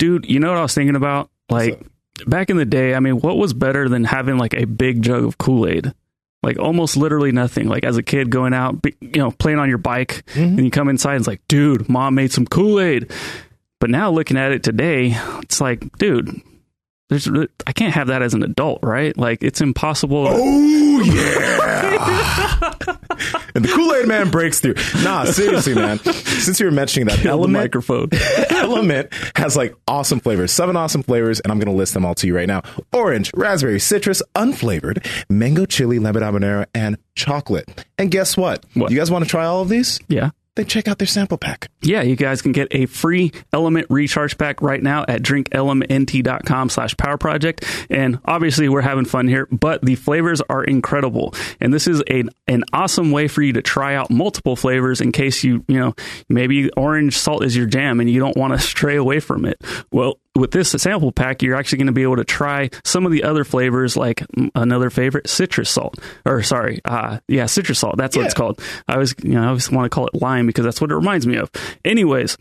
Dude, you know what I was thinking about? Like back in the day, I mean, what was better than having like a big jug of Kool Aid? Like almost literally nothing. Like as a kid going out, be- you know, playing on your bike, mm-hmm. and you come inside and it's like, dude, mom made some Kool Aid. But now looking at it today, it's like, dude, there's I can't have that as an adult, right? Like it's impossible. Oh yeah. and the Kool Aid Man breaks through. Nah, seriously, man. Since you were mentioning that Kill element, microphone. LMNT has like awesome flavors, seven awesome flavors, and I'm gonna list them all to you right now: orange, raspberry, citrus, unflavored, mango, chili, lemon habanero, and chocolate. And guess what? What? You guys want to try all of these? yeah. Then check out their sample pack. Yeah, you guys can get a free LMNT recharge pack right now at drinklmnt.com slash power project. And obviously we're having fun here, but the flavors are incredible. And this is a, an awesome way for you to try out multiple flavors in case you, you know, maybe orange salt is your jam and you don't want to stray away from it. Well, with this sample pack, you're actually going to be able to try some of the other flavors, like another favorite, citrus salt, or sorry, uh, yeah, citrus salt. That's what it's called. I always, you know, I always want to call it lime because that's what it reminds me of. Anyways,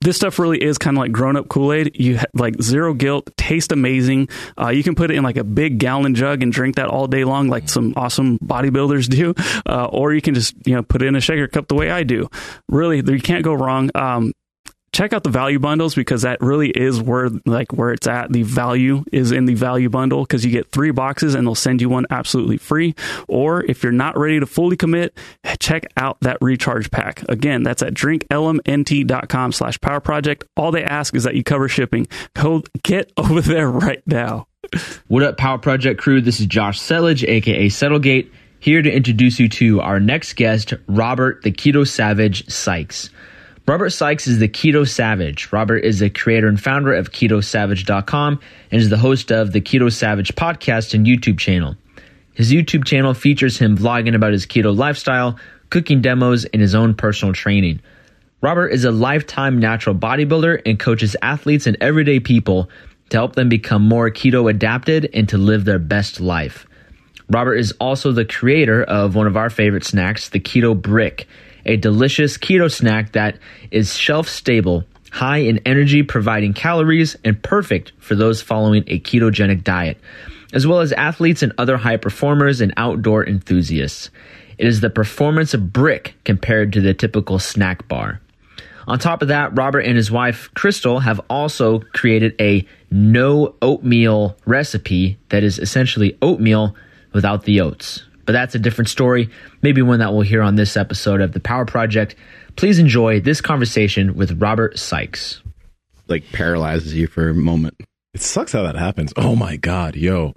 this stuff really is kind of like grown up Kool Aid. You ha- like zero guilt, taste amazing. Uh, you can put it in like a big gallon jug and drink that all day long, like some awesome bodybuilders do. Uh, or you can just you know put it in a shaker cup the way I do. Really, you can't go wrong. Um, check out the value bundles because that really is where like where it's at. The value is in the value bundle because you get three boxes and they'll send you one absolutely free. Or if you're not ready to fully commit check out that recharge pack. Again that's at drinklmnt.com slash power project. All they ask is that you cover shipping. Go get over there right now. What up, Power Project crew? This is Josh Selledge, aka Settlegate, here to introduce you to our next guest, Robert the Keto Savage Sikes. Robert Sikes is the Keto Savage. Robert is the creator and founder of KetoSavage.com and is the host of the Keto Savage podcast and YouTube channel. His YouTube channel features him vlogging about his keto lifestyle, cooking demos, and his own personal training. Robert is a lifetime natural bodybuilder and coaches athletes and everyday people to help them become more keto adapted and to live their best life. Robert is also the creator of one of our favorite snacks, the Keto Brick, a delicious keto snack that is shelf stable, high in energy, providing calories, and perfect for those following a ketogenic diet, as well as athletes and other high performers and outdoor enthusiasts. It is the performance of brick compared to the typical snack bar. On top of that, Robert and his wife, Crystal, have also created a no oatmeal recipe that is essentially oatmeal without the oats. But that's a different story, maybe one that we'll hear on this episode of The Power Project. Please enjoy this conversation with Robert Sikes. like paralyzes you for a moment. It sucks how that happens. Oh my god, yo,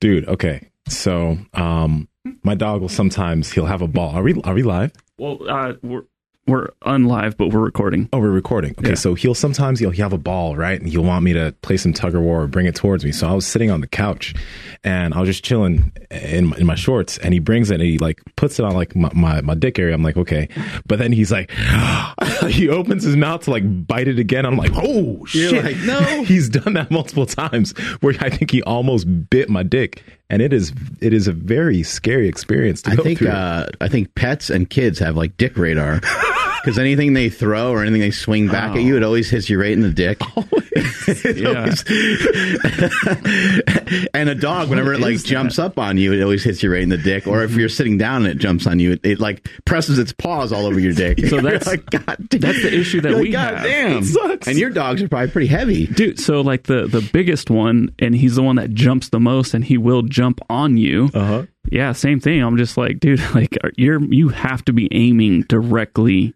dude. Okay, so um, my dog will sometimes he'll have a ball. Are we are we live? well uh, we're we're unlive but we're recording Oh, we're recording. Okay, Yeah. so he'll sometimes he'll, he'll have a ball, right? And he'll want me to play some tug of war or bring it towards me. So I was sitting on the couch and I was just chilling in my, in my shorts and he brings it and he like puts it on like my, my, my dick area. I'm like, okay. But then he's like, he opens his mouth to like bite it again. I'm like, oh shit. like, no. he's done that multiple times where I think he almost bit my dick. And it is, it is a very scary experience to I go think through. uh, I think pets and kids have like dick radar because anything they throw or anything they swing back at you, it always hits you right in the dick. Always- and a dog, whenever it like jumps up on you, it always hits you right in the dick. Or if you're sitting down and it jumps on you, it, it like presses its paws all over your dick. So that's- like, God, damn. that's the issue that You're we like, God have. damn, It sucks. and your dogs are probably pretty heavy. dude so like the the biggest one and he's the one that jumps the most and he will jump on you uh-huh. yeah same thing i'm just like dude like you're you have to be aiming directly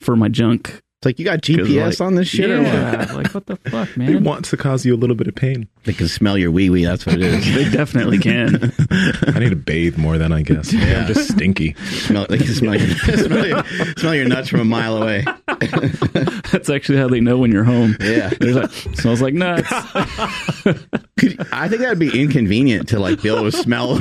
for my junk It's like you got GPS like, on this shit. Or what? like what the fuck man? It wants to cause you a little bit of pain. They can smell your wee wee. That's what it is. they definitely can I need to bathe more then, I guess. Yeah. I'm just stinky. smell, they can smell your, smell, your, smell your nuts from a mile away. that's actually how they know when you're home Yeah. there's like smells like nuts Could, I think that'd be inconvenient to like be able to smell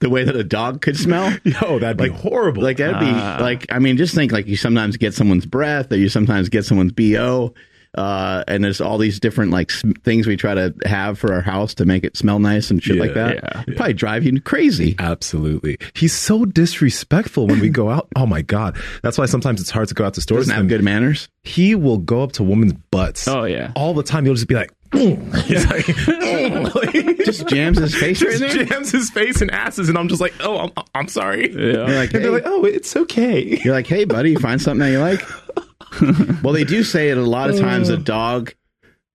the way that a dog could smell. Yo, that'd be horrible. Like that'd be ah. like I mean, just think like you sometimes get someone's breath or you sometimes get someone's bo. Uh, and there's all these different like sm- things we try to have for our house to make it smell nice and shit like that. yeah. It'd probably drive you crazy. Absolutely. He's so disrespectful when we go out. Oh my God. That's why sometimes it's hard to go out to stores. Doesn't have good manners. He will go up to women's butts. Oh, yeah. All the time. He'll just be like, "Mm." He's like. Just jams his face right just there. jams his face and asses. And I'm just like, oh, I'm, I'm sorry. Yeah. You're like, And they're like, oh, it's okay. you're like, hey, buddy, you find something that you like? well, they do say it a lot of times. A dog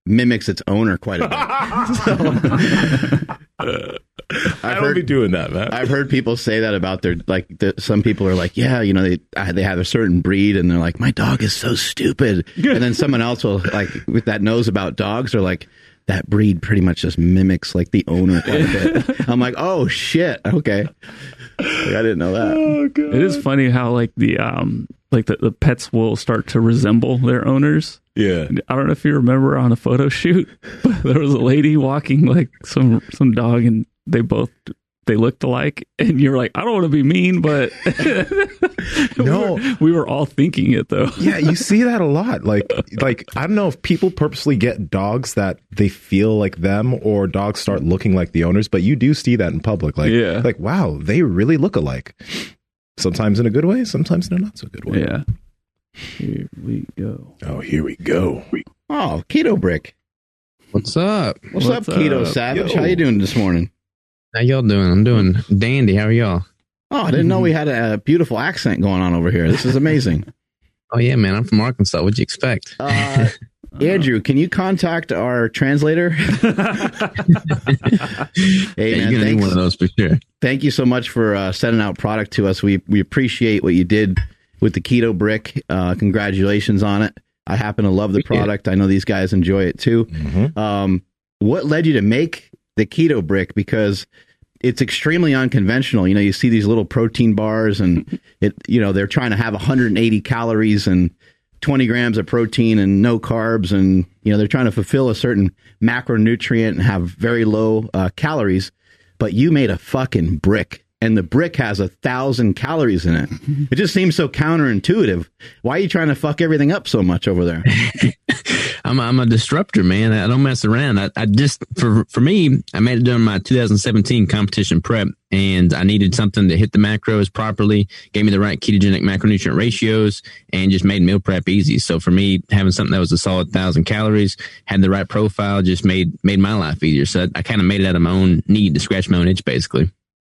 mimics its owner quite a bit. I I've heard be doing that, man. I've heard people say that about their like. The, some people are like, yeah, you know, they they have a certain breed, and they're like, my dog is so stupid. and then someone else will like with that knows about dogs, are like, that breed pretty much just mimics like the owner quite a bit. I'm like, oh shit, okay, Like, I didn't know that. It is funny how like the um like the, the pets will start to resemble their owners. yeah. I don't know if you remember on a photo shoot, but there was a lady walking like some some dog, and they both they looked alike, and you're like, I don't want to be mean, but No. we, were, we were all thinking it though. yeah, you see that a lot. Like, like I don't know if people purposely get dogs that they feel like them, or dogs start looking like the owners. But you do see that in public. Like, Yeah. like wow, they really look alike. Sometimes in a good way, sometimes in a not so good way. Yeah. Here we go. Oh, here we go. Oh, Keto Brick, What's up? what's, What's up, Keto? Savage? Yo. How you doing this morning? How y'all doing? I'm doing dandy. How are y'all? Oh, I didn't know we had a beautiful accent going on over here. This is amazing. Oh yeah, man. I'm from Arkansas. What'd you expect? Uh, Andrew, can you contact our translator? hey, yeah, man, you're gonna need thanks. one of those for sure. thank you so much for uh, sending out product to us. We we appreciate what you did with the keto brick. Uh, congratulations on it. I happen to love the product. I know these guys enjoy it too. Mhm. Um, what led you to make the keto brick? Because it's extremely unconventional. You know, you see these little protein bars, and it you know they're trying to have 180 calories and 20 grams of protein and no carbs, and you know they're trying to fulfill a certain macronutrient and have very low uh, calories. But you made a fucking brick, and the brick has a thousand calories in it. It just seems so counterintuitive. Why are you trying to fuck everything up so much over there? I'm I'm a disruptor, man. I don't mess around. I, I just for for me, I made it during my 2017 competition prep, and I needed something to hit the macros properly, gave me the right ketogenic macronutrient ratios, and just made meal prep easy. So for me, having something that was a solid thousand calories, had the right profile, just made made my life easier. So I, I kind of made it out of my own need to scratch my own itch, basically.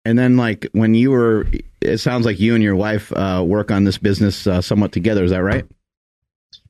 And then, like when you were, it sounds like you and your wife uh, work on this business uh, somewhat together. Is that right?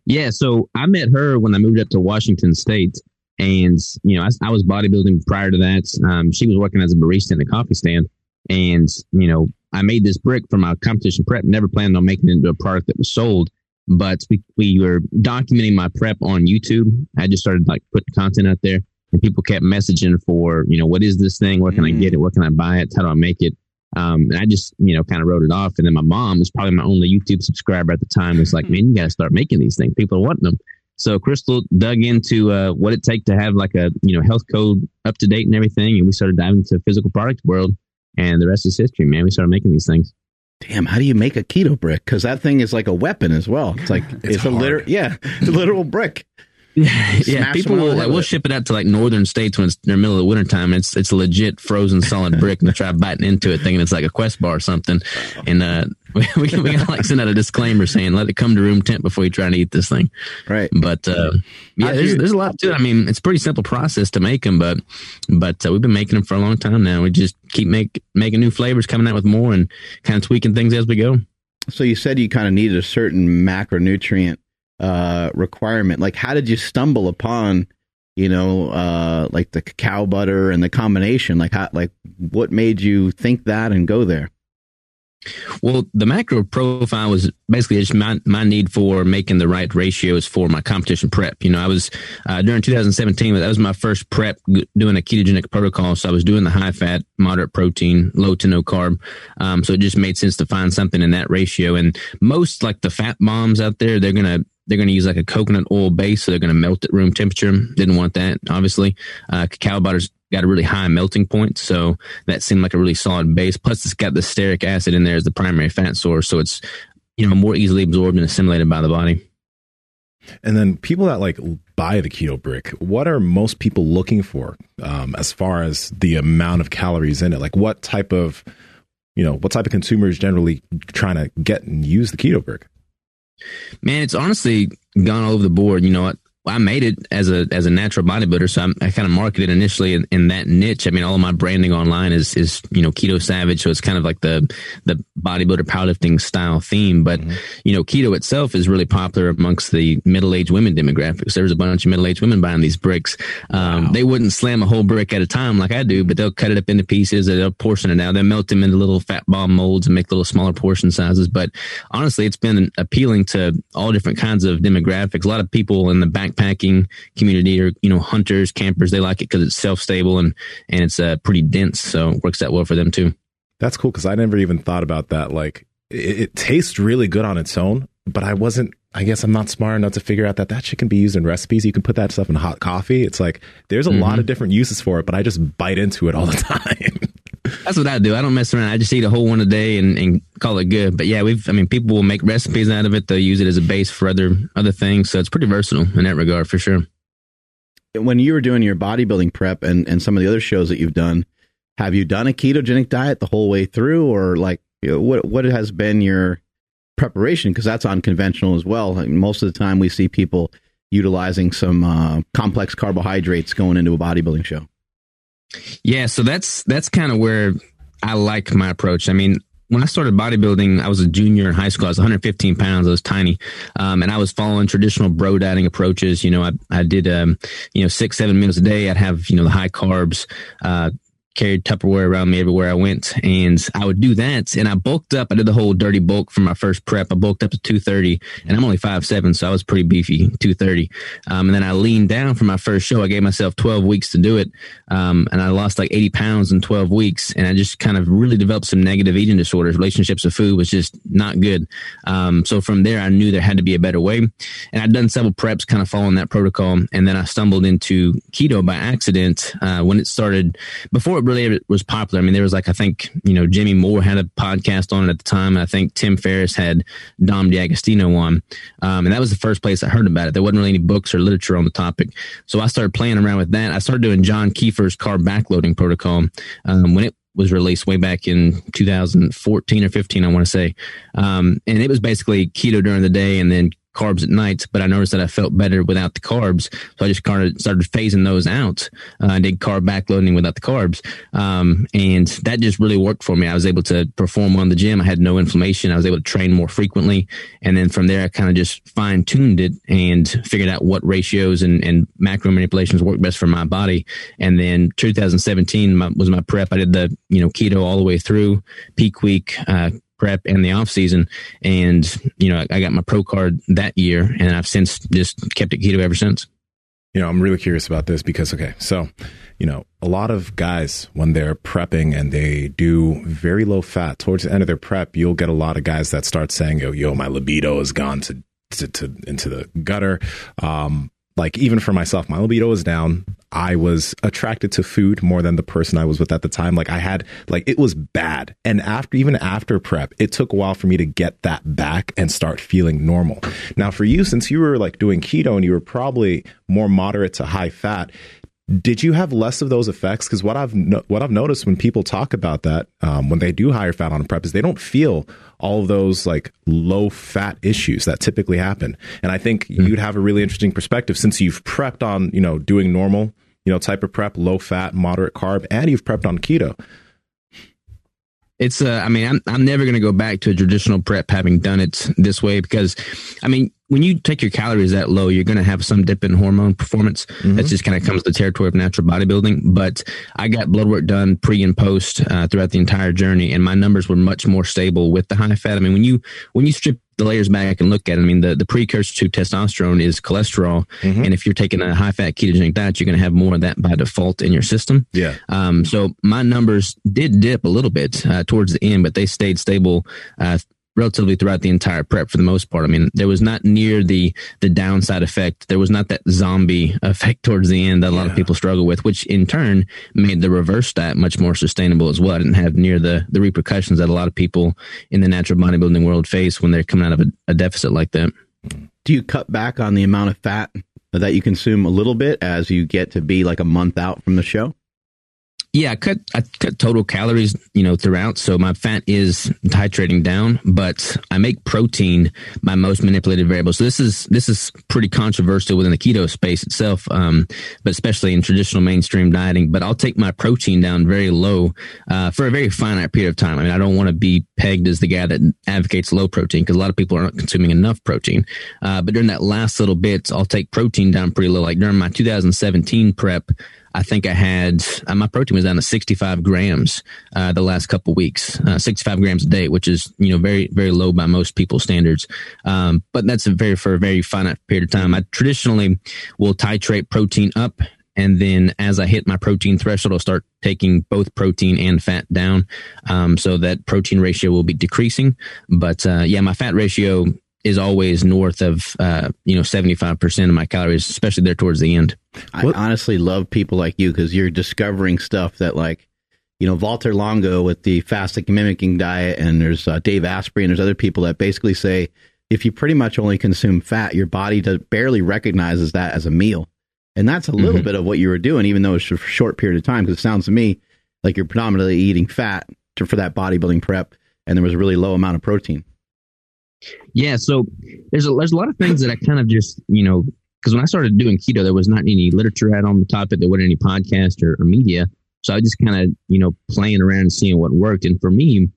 Yeah, so I met her when I moved up to Washington State, and you know I, I was bodybuilding prior to that. Um, she was working as a barista in a coffee stand, and you know I made this brick for my competition prep. Never planned on making it into a product that was sold, but we we were documenting my prep on YouTube. I just started like putting content out there, and people kept messaging for you know what is this thing? Where can I get it? Where can I buy it? How do I make it? Um, and I just, you know, kind of wrote it off. And then my mom was probably my only YouTube subscriber at the time. Was like, man, you got to start making these things. People are wanting them. So Crystal dug into uh, what it take to have like a, you know, health code up to date and everything. And we started diving into the physical product world. And the rest is history, man. We started making these things. Damn, how do you make a keto brick? Because that thing is like a weapon as well. It's like it's, a literal, yeah, literal brick. yeah, people will like we'll it. ship it out to like northern states when it's in the middle of the winter time. It's it's legit frozen solid brick, and they try biting into it thinking it's like a Quest bar or something. And uh, we we, we gotta like send out a disclaimer saying let it come to room temp before you try to eat this thing. Right. But uh, yeah, there's there's a lot to it. I mean, it's a pretty simple process to make them, but but uh, we've been making them for a long time now. We just keep make making new flavors, coming out with more, and kind of tweaking things as we go. So you said you kind of needed a certain macronutrient uh, requirement. Like, how did you stumble upon, you know, uh, like the cacao butter and the combination? Like, how, like, what made you think that and go there? Well, the macro profile was basically just my, my need for making the right ratios for my competition prep. You know, I was uh, during 2017, that was my first prep doing a ketogenic protocol. So I was doing the high fat, moderate protein, low to no carb. Um, so it just made sense to find something in that ratio. And most like the fat bombs out there, they're going to they're going to use like a coconut oil base, so they're going to melt at room temperature. Didn't want that, obviously. Uh, cacao butter's got a really high melting point, so that seemed like a really solid base. Plus, it's got the stearic acid in there as the primary fat source, so it's you know more easily absorbed and assimilated by the body. And then people that like buy the keto brick, what are most people looking for um, as far as the amount of calories in it? Like, what type of you know, what type of consumer is generally trying to get and use the keto brick? Man, it's honestly gone all over the board. You know, I made it as a as a natural bodybuilder, so I'm, i kind of marketed initially in, in, that niche. I mean, all of my branding online is is you know keto savage, so it's kind of like the the bodybuilder powerlifting style theme. But mm-hmm. you know, keto itself is really popular amongst the middle aged women demographics. There's a bunch of middle aged women buying these bricks. Um, wow. They wouldn't slam a whole brick at a time like I do, but they'll cut it up into pieces. They'll portion it out. They'll melt them into little fat bomb molds and make little smaller portion sizes. But honestly, it's been appealing to all different kinds of demographics. A lot of people in the back backpacking community or you know hunters campers they like it because it's self-stable and and it's uh, pretty dense so it works out well for them too. That's cool because i never even thought about that like it, it, tastes really good on its own but i wasn't i guess i'm not smart enough to figure out that that shit can be used in recipes. You can put that stuff in hot coffee. It's like there's a mm-hmm. lot of different uses for it but i just bite into it all the time That's what I do. I don't mess around. I just eat a whole one a day and, and call it good. But yeah, we've. I mean, people will make recipes out of it. They'll use it as a base for other other things. So it's pretty versatile in that regard for sure. When you were doing your bodybuilding prep and and some of the other shows that you've done, have you done a ketogenic diet the whole way through, or like you know, what what has been your preparation? Because that's unconventional as well. Like most of the time, we see people utilizing some uh, complex carbohydrates going into a bodybuilding show. Yeah, so that's that's kind of where I like my approach. I mean, when I started bodybuilding, I was a junior in high school. I was 115 pounds. I was tiny, um, and I was following traditional bro dieting approaches. You know, I I did um, you know six seven meals a day. I'd have you know the high carbs, uh, carried Tupperware around me everywhere I went. And I would do that. And I bulked up. I did the whole dirty bulk for my first prep. I bulked up to 230 and I'm only five seven, So I was pretty beefy, 230. Um, and then I leaned down for my first show. I gave myself 12 weeks to do it. Um, and I lost like 80 pounds in 12 weeks. And I just kind of really developed some negative eating disorders. Relationships with food was just not good. Um, so from there, I knew there had to be a better way. And I'd done several preps kind of following that protocol. And then I stumbled into keto by accident, uh, when it started before really it was popular. I mean, there was like I think you know Jimmy Moore had a podcast on it at the time. and I think Tim Ferriss had Dom D'Agostino on, um, and that was the first place I heard about it. There wasn't really any books or literature on the topic, so I started playing around with that. I started doing John Kiefer's carb backloading protocol um, when it was released way back in 2014 or 15, I want to say. Um, and it was basically keto during the day and then carbs at night, but I noticed that I felt better without the carbs. So I just kind of started phasing those out. Uh, I did carb backloading without the carbs. Um, and that just really worked for me. I was able to perform on the gym. I had no inflammation. I was able to train more frequently. And then from there, I kind of just fine tuned it and figured out what ratios and, and macro manipulations work best for my body. And then 2017 my, was my prep. I did the, you know, keto all the way through peak week, uh, prep and the off season. And, you know, I got my pro card that year and I've since just kept it keto ever since. You know, I'm really curious about this because, okay, so, you know, a lot of guys, when they're prepping and they do very low fat towards the end of their prep, you'll get a lot of guys that start saying, yo, yo, my libido has gone to, to, to into the gutter. Um, like even for myself, my libido was down. I was attracted to food more than the person I was with at the time. Like I had, like it was bad. And after, even after prep, it took a while for me to get that back and start feeling normal. Now for you, since you were like doing keto and you were probably more moderate to high fat, did you have less of those effects? Because what I've no, what I've noticed when people talk about that, um, when they do higher fat on prep, is they don't feel all of those like low fat issues that typically happen. And I think mm-hmm. you'd have a really interesting perspective since you've prepped on you know doing normal you know type of prep, low fat, moderate carb, and you've prepped on keto. It's uh, I mean, I'm I'm never going to go back to a traditional prep having done it this way because, I mean, when you take your calories that low, you're going to have some dip in hormone performance. Mm-hmm. That just kind of comes to the territory of natural bodybuilding. But I got blood work done pre and post uh, throughout the entire journey, and my numbers were much more stable with the high fat. I mean, when you when you strip the layers back and look at it, I mean, the, the precursor to testosterone is cholesterol. Mm-hmm. And if you're taking a high fat ketogenic diet, you're going to have more of that by default in your system. Yeah. Um, so my numbers did dip a little bit uh, towards the end, but they stayed stable uh, relatively throughout the entire prep for the most part. I mean, there was not near the the downside effect. There was not that zombie effect towards the end that a lot of people struggle with, which in turn made the reverse diet much more sustainable as well. I didn't have near the the repercussions that a lot of people in the natural bodybuilding world face when they're coming out of a, a deficit like that. Do you cut back on the amount of fat that you consume a little bit as you get to be like a month out from the show? Yeah, I cut I cut total calories, you know, throughout. So my fat is titrating down, but I make protein my most manipulated variable. So this is this is pretty controversial within the keto space itself, um, but especially in traditional mainstream dieting. But I'll take my protein down very low uh, for a very finite period of time. I mean, I don't want to be pegged as the guy that advocates low protein because a lot of people aren't consuming enough protein. Uh, but during that last little bit, I'll take protein down pretty low. Like during my 2017 prep. I think I had uh, my protein was down to 65 grams uh, the last couple weeks, uh, 65 grams a day, which is you know very very low by most people's standards. Um, but that's a very for a very finite period of time. I traditionally will titrate protein up. And then as I hit my protein threshold, I'll start taking both protein and fat down. Um, so that protein ratio will be decreasing. But uh, yeah, my fat ratio is always north of uh, you know 75% of my calories especially there towards the end I what? honestly love people like you because you're discovering stuff that like you know Valter Longo with the fasting mimicking diet and there's uh, Dave Asprey and there's other people that basically say if you pretty much only consume fat your body does, barely recognizes that as a meal and that's a little mm-hmm. bit of what you were doing even though it's a short period of time because it sounds to me like you're predominantly eating fat to, for that bodybuilding prep and there was a really low amount of protein yeah, so there's a there's a lot of things that I kind of just you know because when I started doing keto, there was not any literature out on the topic. There wasn't any podcast or, or media, so I was just kind of you know playing around and seeing what worked. And for me,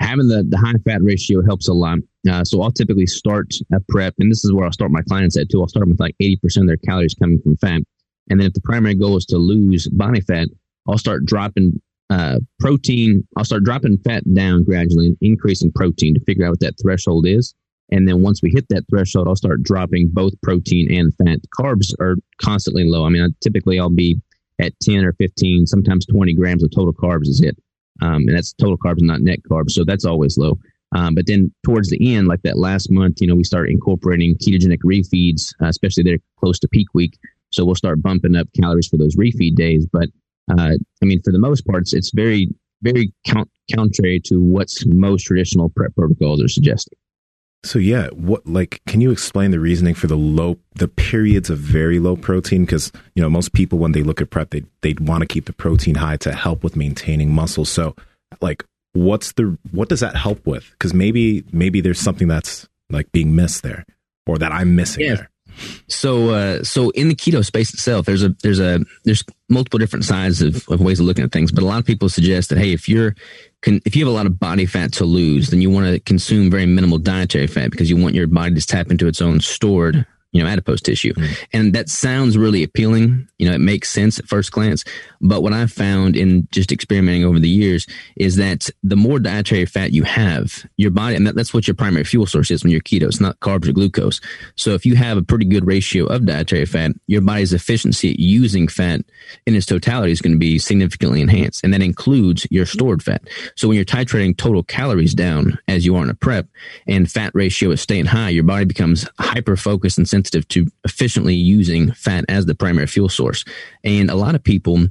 having the the high fat ratio helps a lot. Uh, so I'll typically start a prep, and this is where I'll start my clients at too. I'll start with like eighty percent of their calories coming from fat, and then if the primary goal is to lose body fat, I'll start dropping uh, protein, I'll start dropping fat down gradually and increasing protein to figure out what that threshold is. And then once we hit that threshold, I'll start dropping both protein and fat. Carbs are constantly low. I mean, I, typically I'll be at 10 or 15, sometimes 20 grams of total carbs is it. Um, and that's total carbs, not net carbs. So that's always low. Um, but then towards the end, like that last month, you know, we start incorporating ketogenic refeeds, uh, especially they're close to peak week. So we'll start bumping up calories for those refeed days. But uh, I mean, for the most part, it's, it's very, very count, contrary to what's most traditional prep protocols are suggesting. So yeah, what like can you explain the reasoning for the low the periods of very low protein because you know most people when they look at prep they they want to keep the protein high to help with maintaining muscle. So like what's the what does that help with? Cuz maybe maybe there's something that's like being missed there or that I'm missing yeah. there. So, uh, so in the keto space itself, there's a there's a there's multiple different sides of, of ways of looking at things. But a lot of people suggest that hey, if you're if you have a lot of body fat to lose, then you want to consume very minimal dietary fat because you want your body to tap into its own stored you know, adipose tissue. Mm-hmm. And that sounds really appealing. You know, it makes sense at first glance. But what I've found in just experimenting over the years is that the more dietary fat you have, your body, and that, that's what your primary fuel source is when you're keto. It's not carbs or glucose. So if you have a pretty good ratio of dietary fat, your body's efficiency at using fat in its totality is going to be significantly enhanced. And that includes your stored fat. So when you're titrating total calories down as you are in a prep and fat ratio is staying high, your body becomes hyper focused and sensitive to efficiently using fat as the primary fuel source. And a lot of people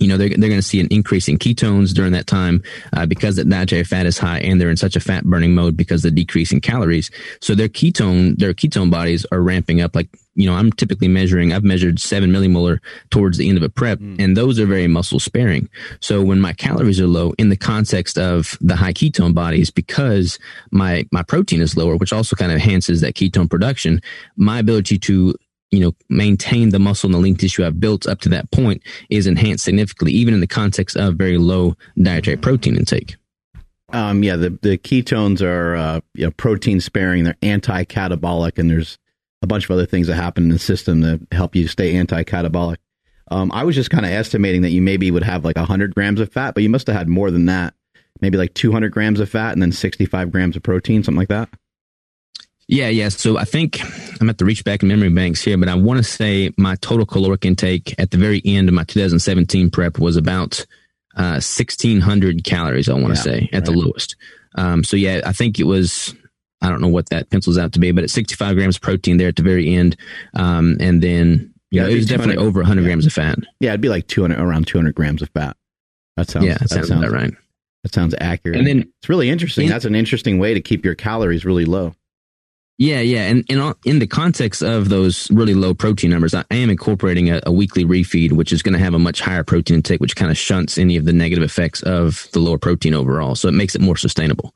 you know, they're, they're going to see an increase in ketones during that time uh, because that dietary fat is high and they're in such a fat burning mode because the decrease in calories. So their ketone, their ketone bodies are ramping up. Like, you know, I'm typically measuring, I've measured seven millimolar towards the end of a prep mm. and those are very muscle sparing. So when my calories are low in the context of the high ketone bodies, because my, my protein is lower, which also kind of enhances that ketone production, my ability to you know, maintain the muscle and the lean tissue I've built up to that point is enhanced significantly, even in the context of very low dietary protein intake. Um, yeah, the, the ketones are uh, you know, protein sparing. They're anti catabolic, and there's a bunch of other things that happen in the system that help you stay anti catabolic. Um, I was just kind of estimating that you maybe would have like 100 grams of fat, but you must have had more than that. Maybe like 200 grams of fat and then 65 grams of protein, something like that. Yeah, yeah. So I think I'm at the reach back in memory banks here, but I want to say my total caloric intake at the very end of my 2017 prep was about uh, 1600 calories. I want to yeah, say at right. the lowest. Um, so yeah, I think it was. I don't know what that pencils out to be, but it's 65 grams of protein there at the very end, um, and then yeah, it was definitely over 100 yeah. grams of fat. Yeah, it'd be like 200 around 200 grams of fat. That sounds yeah, that, that sounds, sounds right. That sounds accurate. And then it's really interesting. In, That's an interesting way to keep your calories really low. Yeah, yeah, and, in the context of those really low protein numbers, I am incorporating a, a weekly refeed, which is going to have a much higher protein intake, which kind of shunts any of the negative effects of the lower protein overall. So it makes it more sustainable.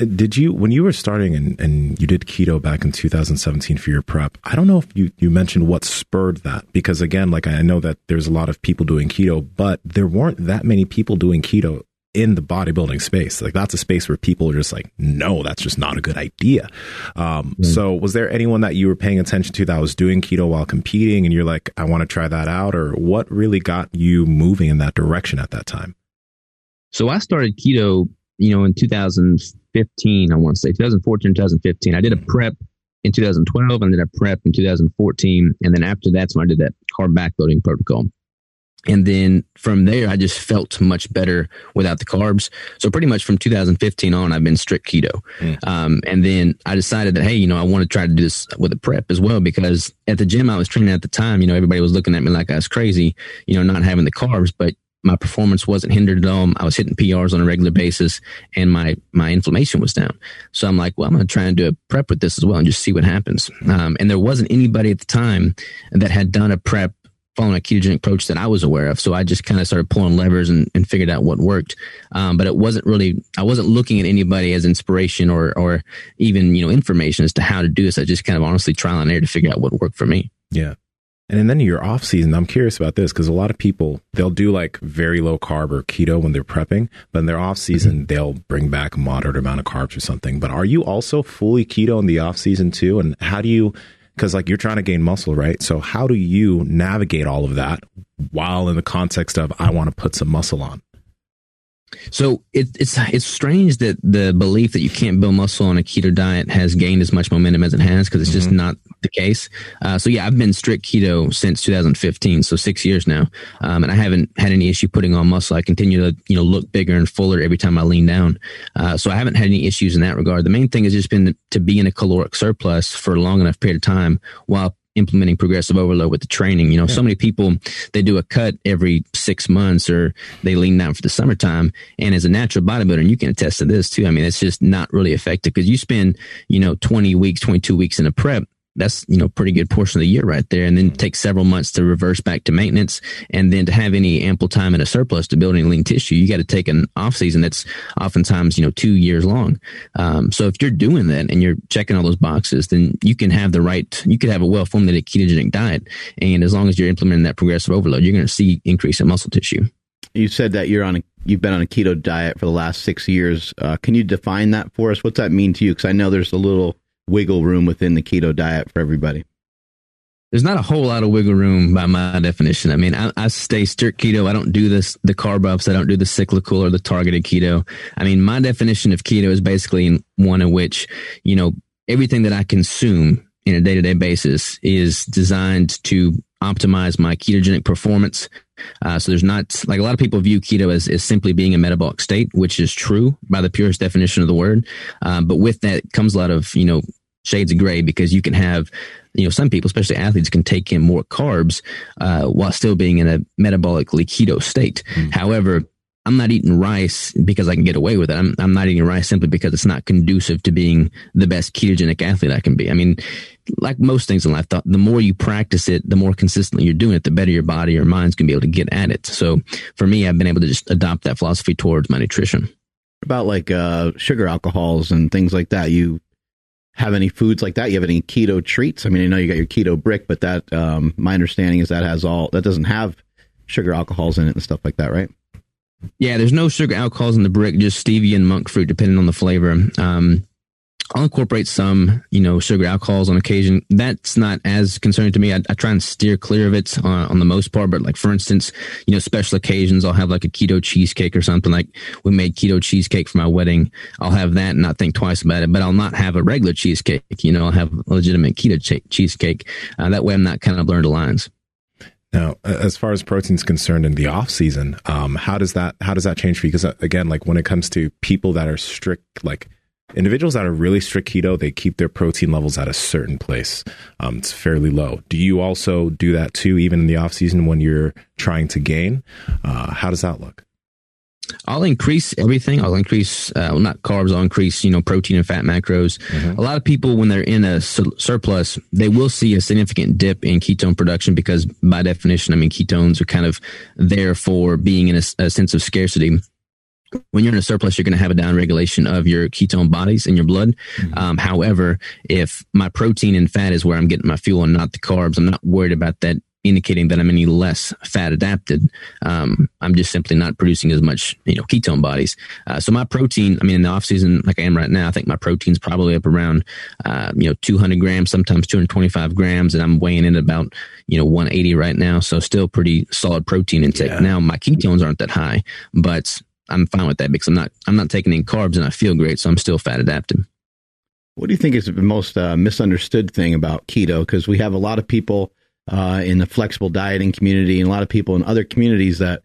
Uh, did you, when you were starting and, and you did keto back in 2017 for your prep, I don't know if you, you mentioned what spurred that because again, like I know that there's a lot of people doing keto, but there weren't that many people doing keto in the bodybuilding space. Like that's a space where people are just like, no, that's just not a good idea. Um, mm. So was there anyone that you were paying attention to that was doing keto while competing and you're like, I want to try that out? Or what really got you moving in that direction at that time? So I started keto, you know, in 2015, I want to say 2014, 2015. I did a prep in 2012 and then a prep in 2014. And then after that's when I did that carb backloading protocol. And then from there, I just felt much better without the carbs. So pretty much from 2015 on, I've been strict keto. Mm. Um, and then I decided that, hey, you know, I want to try to do this with a prep as well, because at the gym I was training at the time, you know, everybody was looking at me like I was crazy, you know, not having the carbs, but my performance wasn't hindered at all. I was hitting PRs on a regular basis and my, my inflammation was down. So I'm like, well, I'm going to try and do a prep with this as well and just see what happens. Um, and there wasn't anybody at the time that had done a prep following a ketogenic approach that I was aware of. So I just kind of started pulling levers and, and figured out what worked. Um, but it wasn't really, I wasn't looking at anybody as inspiration or, or even, you know, information as to how to do this. I just kind of honestly trial and error to figure out what worked for me. Yeah. And then your off season, I'm curious about this because a lot of people they'll do like very low carb or keto when they're prepping, but in their off season mm-hmm. they'll bring back a moderate amount of carbs or something. But are you also fully keto in the off season too? And how do you because like you're trying to gain muscle, right? So how do you navigate all of that while in the context of I want to put some muscle on? So it, it's it's strange that the belief that you can't build muscle on a keto diet has gained as much momentum as it has because it's mm-hmm. just not the case. Uh, so yeah, I've been strict keto since 2015, so six years now, um, and I haven't had any issue putting on muscle. I continue to you know look bigger and fuller every time I lean down, uh, so I haven't had any issues in that regard. The main thing has just been to be in a caloric surplus for a long enough period of time while implementing progressive overload with the training. You know, yeah. so many people they do a cut every six months or they lean down for the summertime. And as a natural bodybuilder, and you can attest to this too. I mean, it's just not really effective because you spend, you know, 20 weeks, 22 weeks in a prep that's you know pretty good portion of the year right there. And then take several months to reverse back to maintenance. And then to have any ample time and a surplus to build any lean tissue you got to take an off season that's oftentimes you know two years long. Um, so if you're doing that and you're checking all those boxes then you can have the right you could have a well formulated ketogenic diet. And as long as you're implementing that progressive overload you're going to see increase in muscle tissue. You said that you're on a you've been on a keto diet for the last six years. Uh, can you define that for us? What's that mean to you? Because i know there's a little wiggle room within the keto diet for everybody? There's not a whole lot of wiggle room by my definition. I mean, I, I stay strict keto. I don't do this, the carb ups. I don't do the cyclical or the targeted keto. I mean, my definition of keto is basically one in which, you know, everything that I consume in a day to day basis is designed to optimize my ketogenic performance. Uh, so there's not like a lot of people view keto as, as simply being a metabolic state, which is true by the purest definition of the word. Uh, but with that comes a lot of, you know, shades of gray because you can have, you know, some people, especially athletes, can take in more carbs uh, while still being in a metabolically keto state. Mm. However, I'm not eating rice because I can get away with it. I'm, I'm not eating rice simply because it's not conducive to being the best ketogenic athlete I can be. I mean, like most things in life, the, the more you practice it, the more consistently you're doing it, the better your body or mind's going to be able to get at it. So for me, I've been able to just adopt that philosophy towards my nutrition. About like uh, sugar alcohols and things like that. You have any foods like that? You have any keto treats? I mean, I know you got your keto brick, but that, um, my understanding is that has all, that doesn't have sugar alcohols in it and stuff like that, right? Yeah, there's no sugar alcohols in the brick, just stevia and monk fruit, depending on the flavor. Um, I'll incorporate some, you know, sugar alcohols on occasion. That's not as concerning to me. I, I try and steer clear of it uh, on the most part. But like, for instance, you know, special occasions, I'll have like a keto cheesecake or something. Like we made keto cheesecake for my wedding. I'll have that and not think twice about it. But I'll not have a regular cheesecake. You know, I'll have legitimate keto ch- cheesecake. Uh, that way, I'm not kind of blurring the lines. Now, as far as protein is concerned in the off season, um, how does that how does that change for you? Because uh, again, like when it comes to people that are strict, like individuals that are really strict keto, they keep their protein levels at a certain place. Um, it's fairly low. Do you also do that too, even in the off season when you're trying to gain? Uh, how does that look? I'll increase everything. I'll increase, uh, well, not carbs. I'll increase, you know, protein and fat macros. Mm-hmm. A lot of people, when they're in a su- surplus, they will see a significant dip in ketone production because, by definition, I mean, ketones are kind of there for being in a, a sense of scarcity when you're in a surplus, you're going to have a downregulation of your ketone bodies in your blood. Mm-hmm. Um, however, if my protein and fat is where I'm getting my fuel and not the carbs, I'm not worried about that indicating that I'm any less fat adapted. Um, I'm just simply not producing as much, you know, ketone bodies. Uh, so my protein, I mean, in the off season, like I am right now, I think my protein's probably up around, uh, you know, 200 grams, sometimes 225 grams, and I'm weighing in at about, you know, 180 right now. So still pretty solid protein intake. Yeah. Now my ketones aren't that high, but I'm fine with that because I'm not, I'm not taking in carbs and I feel great. So I'm still fat adapted. What do you think is the most uh, misunderstood thing about keto? Because we have a lot of people uh, in the flexible dieting community and a lot of people in other communities that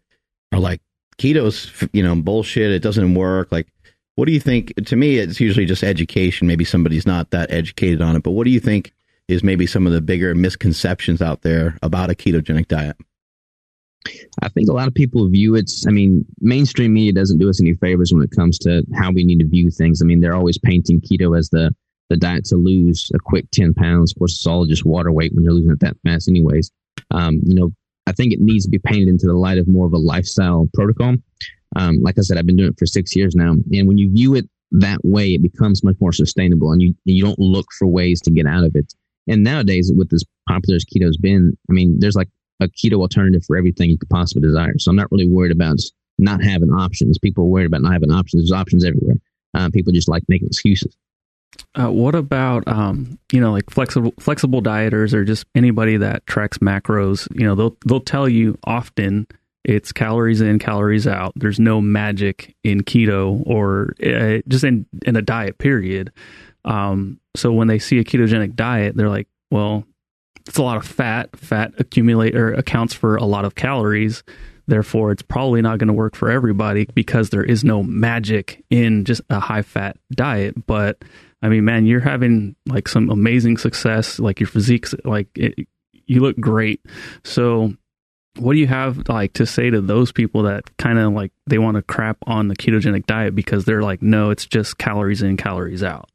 are like keto's you know bullshit it doesn't work like what do you think to me it's usually just education maybe somebody's not that educated on it but what do you think is maybe some of the bigger misconceptions out there about a ketogenic diet I think a lot of people view it. I mean, mainstream media doesn't do us any favors when it comes to how we need to view things. I mean, they're always painting keto as the the diet to lose a quick 10 pounds. Of course, it's all just water weight when you're losing it that fast anyways. Um, you know, I think it needs to be painted into the light of more of a lifestyle protocol. Um, like I said, I've been doing it for six years now. And when you view it that way, it becomes much more sustainable and you, you don't look for ways to get out of it. And nowadays, with as popular as keto's been, I mean, there's like a keto alternative for everything you could possibly desire. So I'm not really worried about not having options. People are worried about not having options. There's options everywhere. Uh, people just like making excuses. Uh, what about um, you know like flexible flexible dieters or just anybody that tracks macros? You know they'll they'll tell you often it's calories in, calories out. There's no magic in keto or uh, just in in a diet period. Um, so when they see a ketogenic diet, they're like, well, it's a lot of fat. Fat accumulate or accounts for a lot of calories. Therefore, it's probably not going to work for everybody because there is no magic in just a high fat diet. But I mean, man, you're having like some amazing success. Like your physique's like it, you look great. So, what do you have like to say to those people that kind of like they want to crap on the ketogenic diet because they're like, no, it's just calories in, calories out.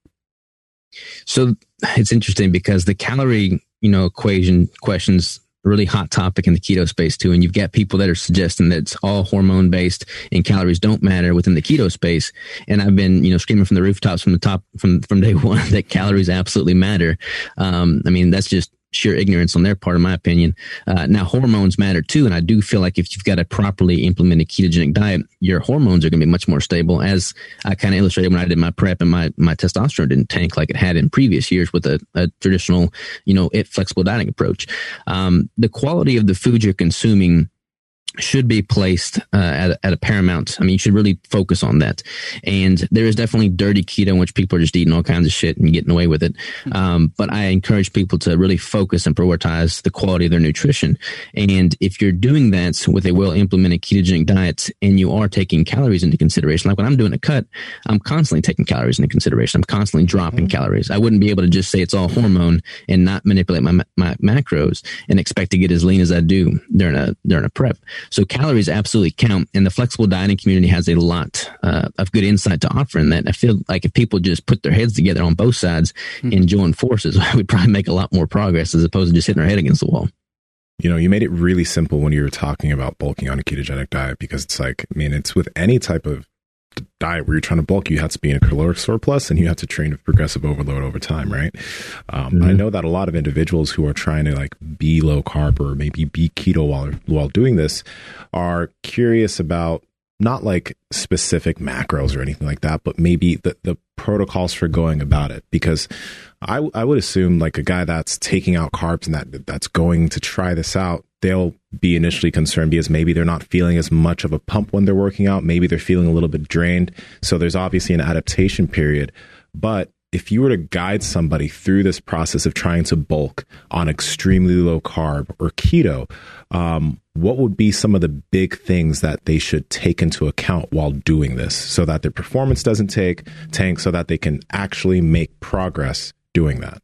So it's interesting because the calorie, you know, equation questions really hot topic in the keto space too. And you've got people that are suggesting that it's all hormone based and calories don't matter within the keto space. And I've been, you know, screaming from the rooftops from the top from from day one that calories absolutely matter. Um, I mean, that's just sheer ignorance on their part, in my opinion. Uh, now, hormones matter too, and I do feel like if you've got a properly implemented ketogenic diet, your hormones are going to be much more stable. As I kind of illustrated when I did my prep, and my my testosterone didn't tank like it had in previous years with a, a traditional, you know, it flexible dieting approach. Um, the quality of the food you're consuming should be placed uh, at, at a paramount. I mean, you should really focus on that. And there is definitely dirty keto in which people are just eating all kinds of shit and getting away with it. Hmm. Um, but I encourage people to really focus and prioritize the quality of their nutrition. And if you're doing that with a well implemented ketogenic diet and you are taking calories into consideration, like when I'm doing a cut, I'm constantly taking calories into consideration. I'm constantly dropping mm-hmm. calories. I wouldn't be able to just say it's all hormone and not manipulate my, my macros and expect to get as lean as I do during a, during a prep. So calories absolutely count, and the flexible dieting community has a lot uh, of good insight to offer in that. I feel like if people just put their heads together on both sides mm-hmm. and join forces, we'd probably make a lot more progress as opposed to just hitting our head against the wall. You know, you made it really simple when you were talking about bulking on a ketogenic diet because it's like, I mean, it's with any type of diet where you're trying to bulk, you have to be in a caloric surplus and you have to train with progressive overload over time, right? Um, mm-hmm. I know that a lot of individuals who are trying to like be low carb or maybe be keto while while doing this are curious about not like specific macros or anything like that, but maybe the, the protocols for going about it. Because I, I would assume like a guy that's taking out carbs and that that's going to try this out, they'll be initially concerned because maybe they're not feeling as much of a pump when they're working out. Maybe they're feeling a little bit drained. So there's obviously an adaptation period. But if you were to guide somebody through this process of trying to bulk on extremely low carb or keto, um, what would be some of the big things that they should take into account while doing this so that their performance doesn't take tank so that they can actually make progress doing that?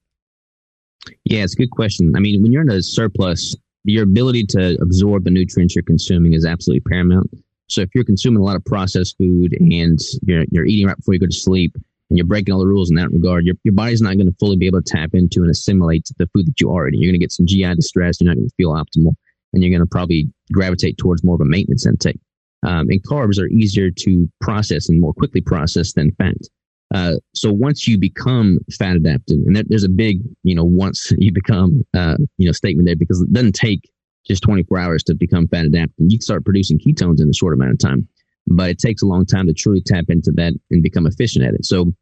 Yeah, it's a good question. I mean, when you're in a surplus, your ability to absorb the nutrients you're consuming is absolutely paramount. So if you're consuming a lot of processed food and you're, you're eating right before you go to sleep and you're breaking all the rules in that regard, your, your body's not going to fully be able to tap into and assimilate the food that you are eating. You're going to get some GI distress. You're not going to feel optimal and you're going to probably gravitate towards more of a maintenance intake. Um, and carbs are easier to process and more quickly process than fat. Uh, so once you become fat adapted, and there, there's a big, you know, once you become, uh, you know, statement there because it doesn't take just 24 hours to become fat adapted. You can start producing ketones in a short amount of time, but it takes a long time to truly tap into that and become efficient at it. So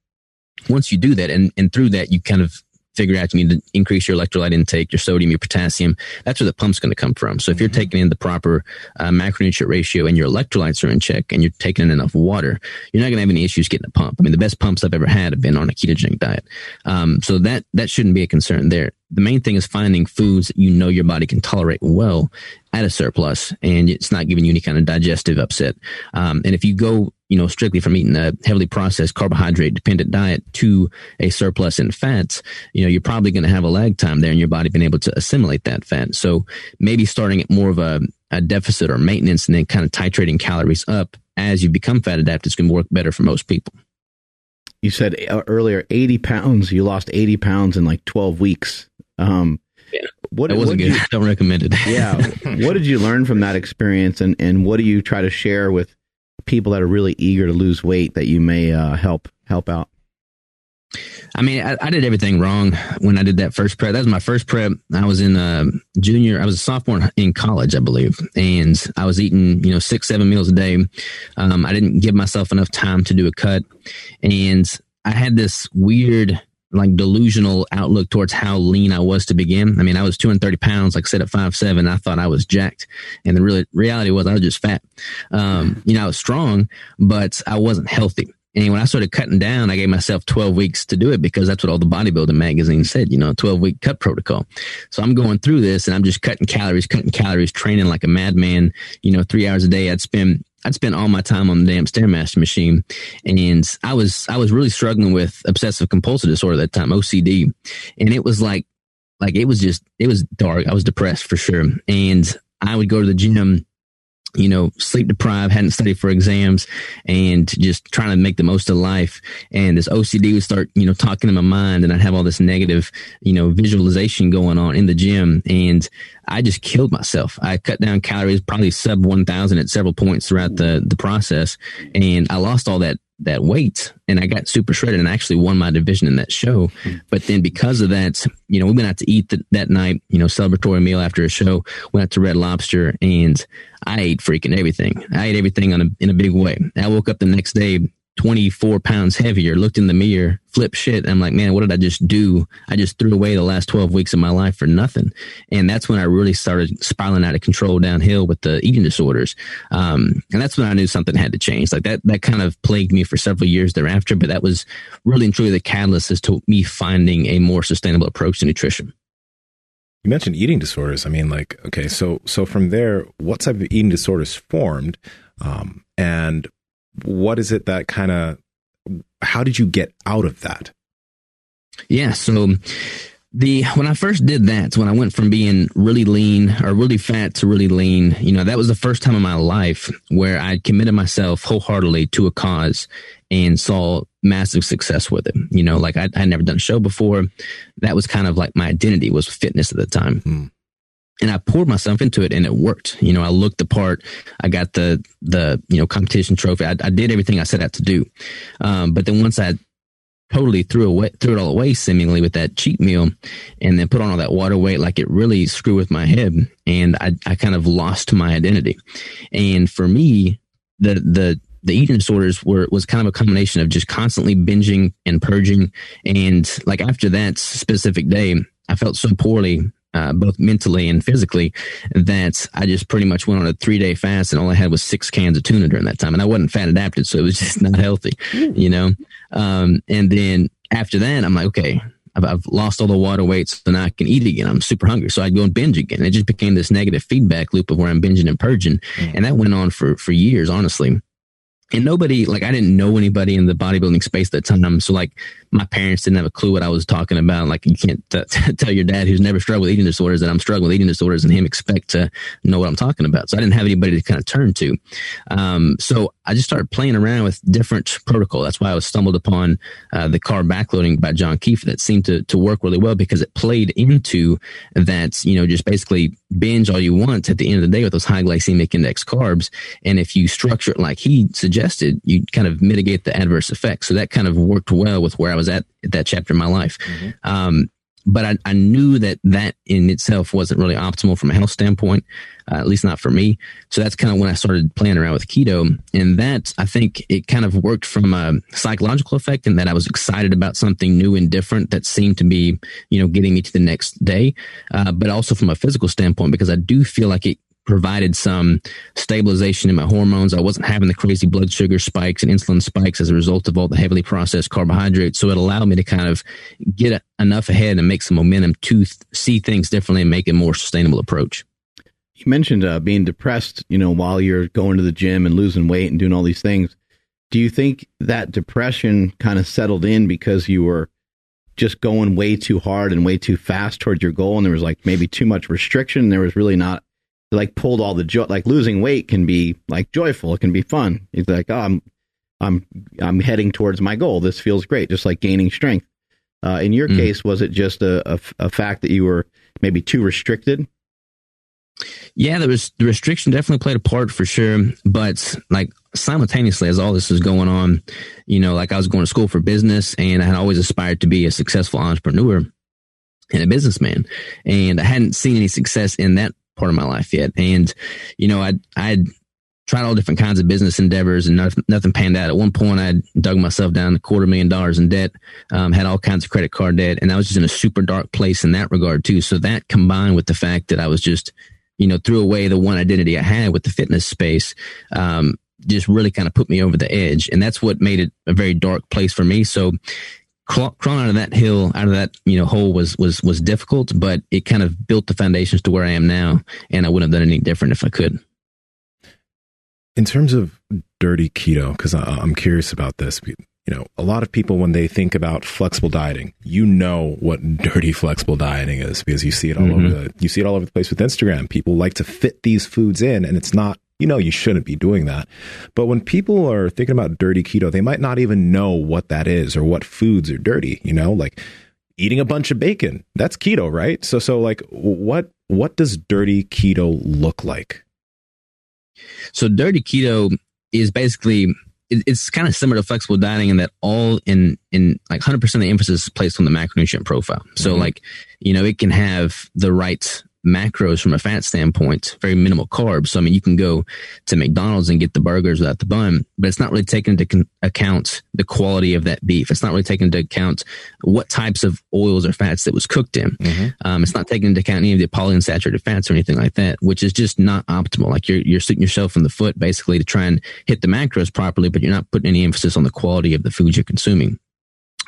once you do that and, and through that, you kind of figure out you need to increase your electrolyte intake, your sodium, your potassium. That's where the pump's going to come from. So if you're mm-hmm. taking in the proper uh, macronutrient ratio and your electrolytes are in check and you're taking in enough water, you're not going to have any issues getting a pump. I mean, the best pumps I've ever had have been on a ketogenic diet. Um, so that, that shouldn't be a concern there. The main thing is finding foods that you know your body can tolerate well at a surplus and it's not giving you any kind of digestive upset. Um, and if you go you know, strictly from eating a heavily processed carbohydrate dependent diet to a surplus in fats, you know, you're probably going to have a lag time there in your body being able to assimilate that fat. So maybe starting at more of a, a deficit or maintenance and then kind of titrating calories up as you become fat adapted is going to work better for most people. You said uh, earlier 80 pounds, you lost 80 pounds in like 12 weeks. Um, yeah, what, wasn't what good. You, I don't recommend it. yeah. What did you learn from that experience and, and what do you try to share with people that are really eager to lose weight that you may uh, help help out? I mean, I, I, did everything wrong when I did that first prep. That was my first prep. I was in a junior. I was a sophomore in college, I believe, and I was eating you know six seven meals a day. Um, I didn't give myself enough time to do a cut, and I had this weird like delusional outlook towards how lean I was to begin. I mean, I was 230 pounds, like I said, at five seven. I thought I was jacked, and the really reality was I was just fat. Um, you know, I was strong, but I wasn't healthy. And when I started cutting down, I gave myself 12 weeks to do it because that's what all the bodybuilding magazines said, you know, 12 week cut protocol. So I'm going through this and I'm just cutting calories, cutting calories, training like a madman, you know, three hours a day. I'd spend I'd spent all my time on the damn stairmaster machine, and I was I was really struggling with obsessive compulsive disorder at that time, OCD, and it was like like it was just it was dark. I was depressed for sure, and I would go to the gym you know, sleep deprived, hadn't studied for exams and just trying to make the most of life. And this OCD would start, you know, talking in my mind and I'd have all this negative, you know, visualization going on in the gym. And I just killed myself. I cut down calories, probably sub 1000 at several points throughout the, the process. And I lost all that that weight and I got super shredded and I actually won my division in that show. But then because of that, you know, we went out to eat the, that night, you know, celebratory meal after a show, went out to Red Lobster and I ate freaking everything. I ate everything on a, in a big way. I woke up the next day 24 pounds heavier, looked in the mirror, flip shit. I'm like, man, what did I just do? I just threw away the last 12 weeks of my life for nothing. And that's when I really started spiraling out of control downhill with the eating disorders. Um, and that's when I knew something had to change. Like that, that kind of plagued me for several years thereafter, but that was really and truly the catalyst as to me finding a more sustainable approach to nutrition. You mentioned eating disorders. I mean, like, okay, so so from there, what type of eating disorders formed, um, and what is it that kind of how did you get out of that yeah so the when I first did that, when I went from being really lean or really fat to really lean, you know, that was the first time in my life where I committed myself wholeheartedly to a cause and saw massive success with it. You know, like I, I'd never done a show before. That was kind of like my identity was fitness at the time. Mm and I poured myself into it and it worked. You know, I looked the part. I got the, the, you know, competition trophy. I, I did everything I set out to do. Um, but then once I totally threw away, threw it all away seemingly with that cheat meal and then put on all that water weight, like it really screwed with my head and I, I kind of lost my identity. And for me, the, the, the eating disorders were was kind of a combination of just constantly binging and purging and like after that specific day I felt so poorly uh, both mentally and physically, that I just pretty much went on a three day fast and all I had was six cans of tuna during that time. And I wasn't fat adapted, so it was just not healthy, you know? Um, and then after that, I'm like, okay, I've, I've, lost all the water weight, so now I can eat again. I'm super hungry. So I'd go and binge again. It just became this negative feedback loop of where I'm binging and purging. Mm. And that went on for, for years, honestly. and nobody like I didn't know anybody in the bodybuilding space at the time. So like my parents didn't have a clue what I was talking about. Like you can't t- t- tell your dad who's never struggled with eating disorders that I'm struggling with eating disorders and him expect to know what I'm talking about. So I didn't have anybody to kind of turn to. Um, so I just started playing around with different protocol. That's why I was stumbled upon uh, the carb backloading by John Kiefer that seemed to to work really well because it played into that. You know, just basically binge all you want at the end of the day with those high glycemic index carbs. And if you structure it like he suggested, you kind of mitigate the adverse effects. So that kind of worked well with where I was at at that chapter in my life. Mm-hmm. Um, but I, I, knew that that in itself wasn't really optimal from a health standpoint, uh, at least not for me. So that's kind of when I started playing around with keto. And that I think it kind of worked from a psychological effect in that I was excited about something new and different that seemed to be, you know, getting me to the next day. Uh, but also from a physical standpoint, because I do feel like it provided some stabilization in my hormones. I wasn't having the crazy blood sugar spikes and insulin spikes as a result of all the heavily processed carbohydrates. So it allowed me to kind of get enough ahead and make some momentum to th- see things differently and make a more sustainable approach. You mentioned uh, being depressed, you know, while you're going to the gym and losing weight and doing all these things. Do you think that depression kind of settled in because you were just going way too hard and way too fast towards your goal and there was like maybe too much restriction and there was really not like pulled all the joy. Like losing weight can be like joyful. It can be fun. It's like, oh, I'm, I'm, I'm heading towards my goal. This feels great. Just like gaining strength. Uh, in your mm. case, was it just a, a, a fact that you were maybe too restricted? Yeah, there was the restriction definitely played a part for sure. But like simultaneously, as all this was going on, you know, like I was going to school for business and I had always aspired to be a successful entrepreneur and a businessman. And I hadn't seen any success in that part of my life yet. And, you know, I, I'd tried all different kinds of business endeavors and nothing, nothing panned out. At one point, I dug myself down a quarter million dollars in debt, um, had all kinds of credit card debt, and I was just in a super dark place in that regard too. So that combined with the fact that I was just, you know, threw away the one identity I had with the fitness space, um, just really kind of put me over the edge. And that's what made it a very dark place for me. So crawling out of that hill, out of that you know hole was was was difficult, but it kind of built the foundations to where I am now, and I wouldn't have done anything different if I could. In terms of dirty keto, because I'm curious about this. You know, a lot of people when they think about flexible dieting, you know what dirty flexible dieting is because you see it all mm-hmm. over the you see it all over the place with Instagram. People like to fit these foods in, and it's not you know you shouldn't be doing that. But when people are thinking about dirty keto, they might not even know what that is or what foods are dirty, you know, like eating a bunch of bacon. That's keto, right? So so like what what does dirty keto look like? So dirty keto is basically it's kind of similar to flexible dieting in that all in in like 100% of the emphasis is placed on the macronutrient profile. So mm-hmm. like, you know, it can have the right macros from a fat standpoint, very minimal carbs. So, I mean, you can go to McDonald's and get the burgers without the bun, but it's not really taking into con- account the quality of that beef. It's not really taking into account what types of oils or fats that was cooked in. Mm-hmm. Um, it's not taking into account any of the polyunsaturated fats or anything like that, which is just not optimal. Like you're, you're shooting yourself in the foot basically to try and hit the macros properly, but you're not putting any emphasis on the quality of the foods you're consuming.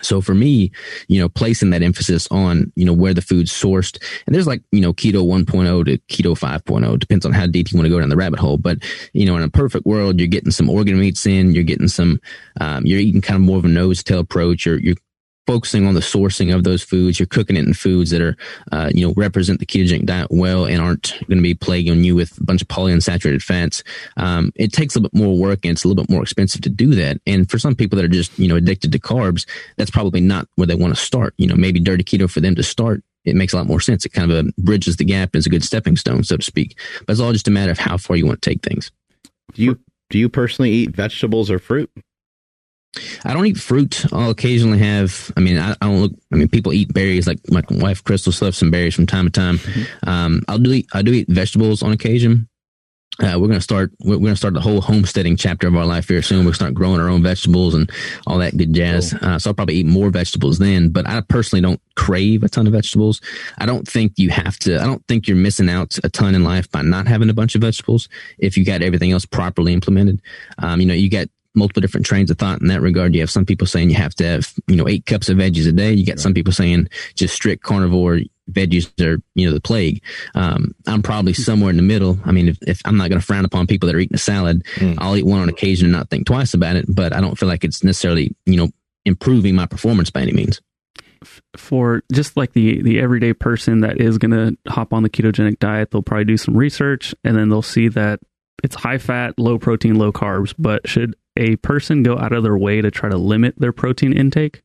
So for me, you know, placing that emphasis on, you know, where the food's sourced and there's like, you know, keto 1.0 to keto 5.0 depends on how deep you want to go down the rabbit hole. But, you know, in a perfect world, you're getting some organ meats in, you're getting some, um, you're eating kind of more of a nose tail approach. You're, you're focusing on the sourcing of those foods. You're cooking it in foods that are, uh, you know, represent the ketogenic diet well and aren't going to be plaguing you with a bunch of polyunsaturated fats. Um, it takes a little bit more work and it's a little bit more expensive to do that. And for some people that are just, you know, addicted to carbs, that's probably not where they want to start. You know, maybe dirty keto for them to start. It makes a lot more sense. It kind of uh, bridges the gap and is a good stepping stone, so to speak. But it's all just a matter of how far you want to take things. Do you do you personally eat vegetables or fruit? I don't eat fruit. I'll occasionally have. I mean, I, I, don't look. I mean, people eat berries. Like my wife Crystal stuffs some berries from time to time. Mm-hmm. Um, I'll do. Eat, I do eat vegetables on occasion. Uh, we're gonna start. We're, we're, gonna start the whole homesteading chapter of our life here soon. We'll start growing our own vegetables and all that good jazz. Cool. Uh, so I'll probably eat more vegetables then. But I personally don't crave a ton of vegetables. I don't think you have to. I don't think you're missing out a ton in life by not having a bunch of vegetables if you got everything else properly implemented. Um, you know, you got multiple different trains of thought in that regard. You have some people saying you have to have, you know, eight cups of veggies a day. You got some people saying just strict carnivore veggies are you know the plague. Um, I'm probably somewhere in the middle. I mean, if, if I'm not going to frown upon people that are eating a salad, mm. I'll eat one on occasion and not think twice about it. But I don't feel like it's necessarily you know improving my performance by any means. For just like the the everyday person that is going to hop on the ketogenic diet, they'll probably do some research and then they'll see that it's high fat, low protein, low carbs. But should a person go out of their way to try to limit their protein intake?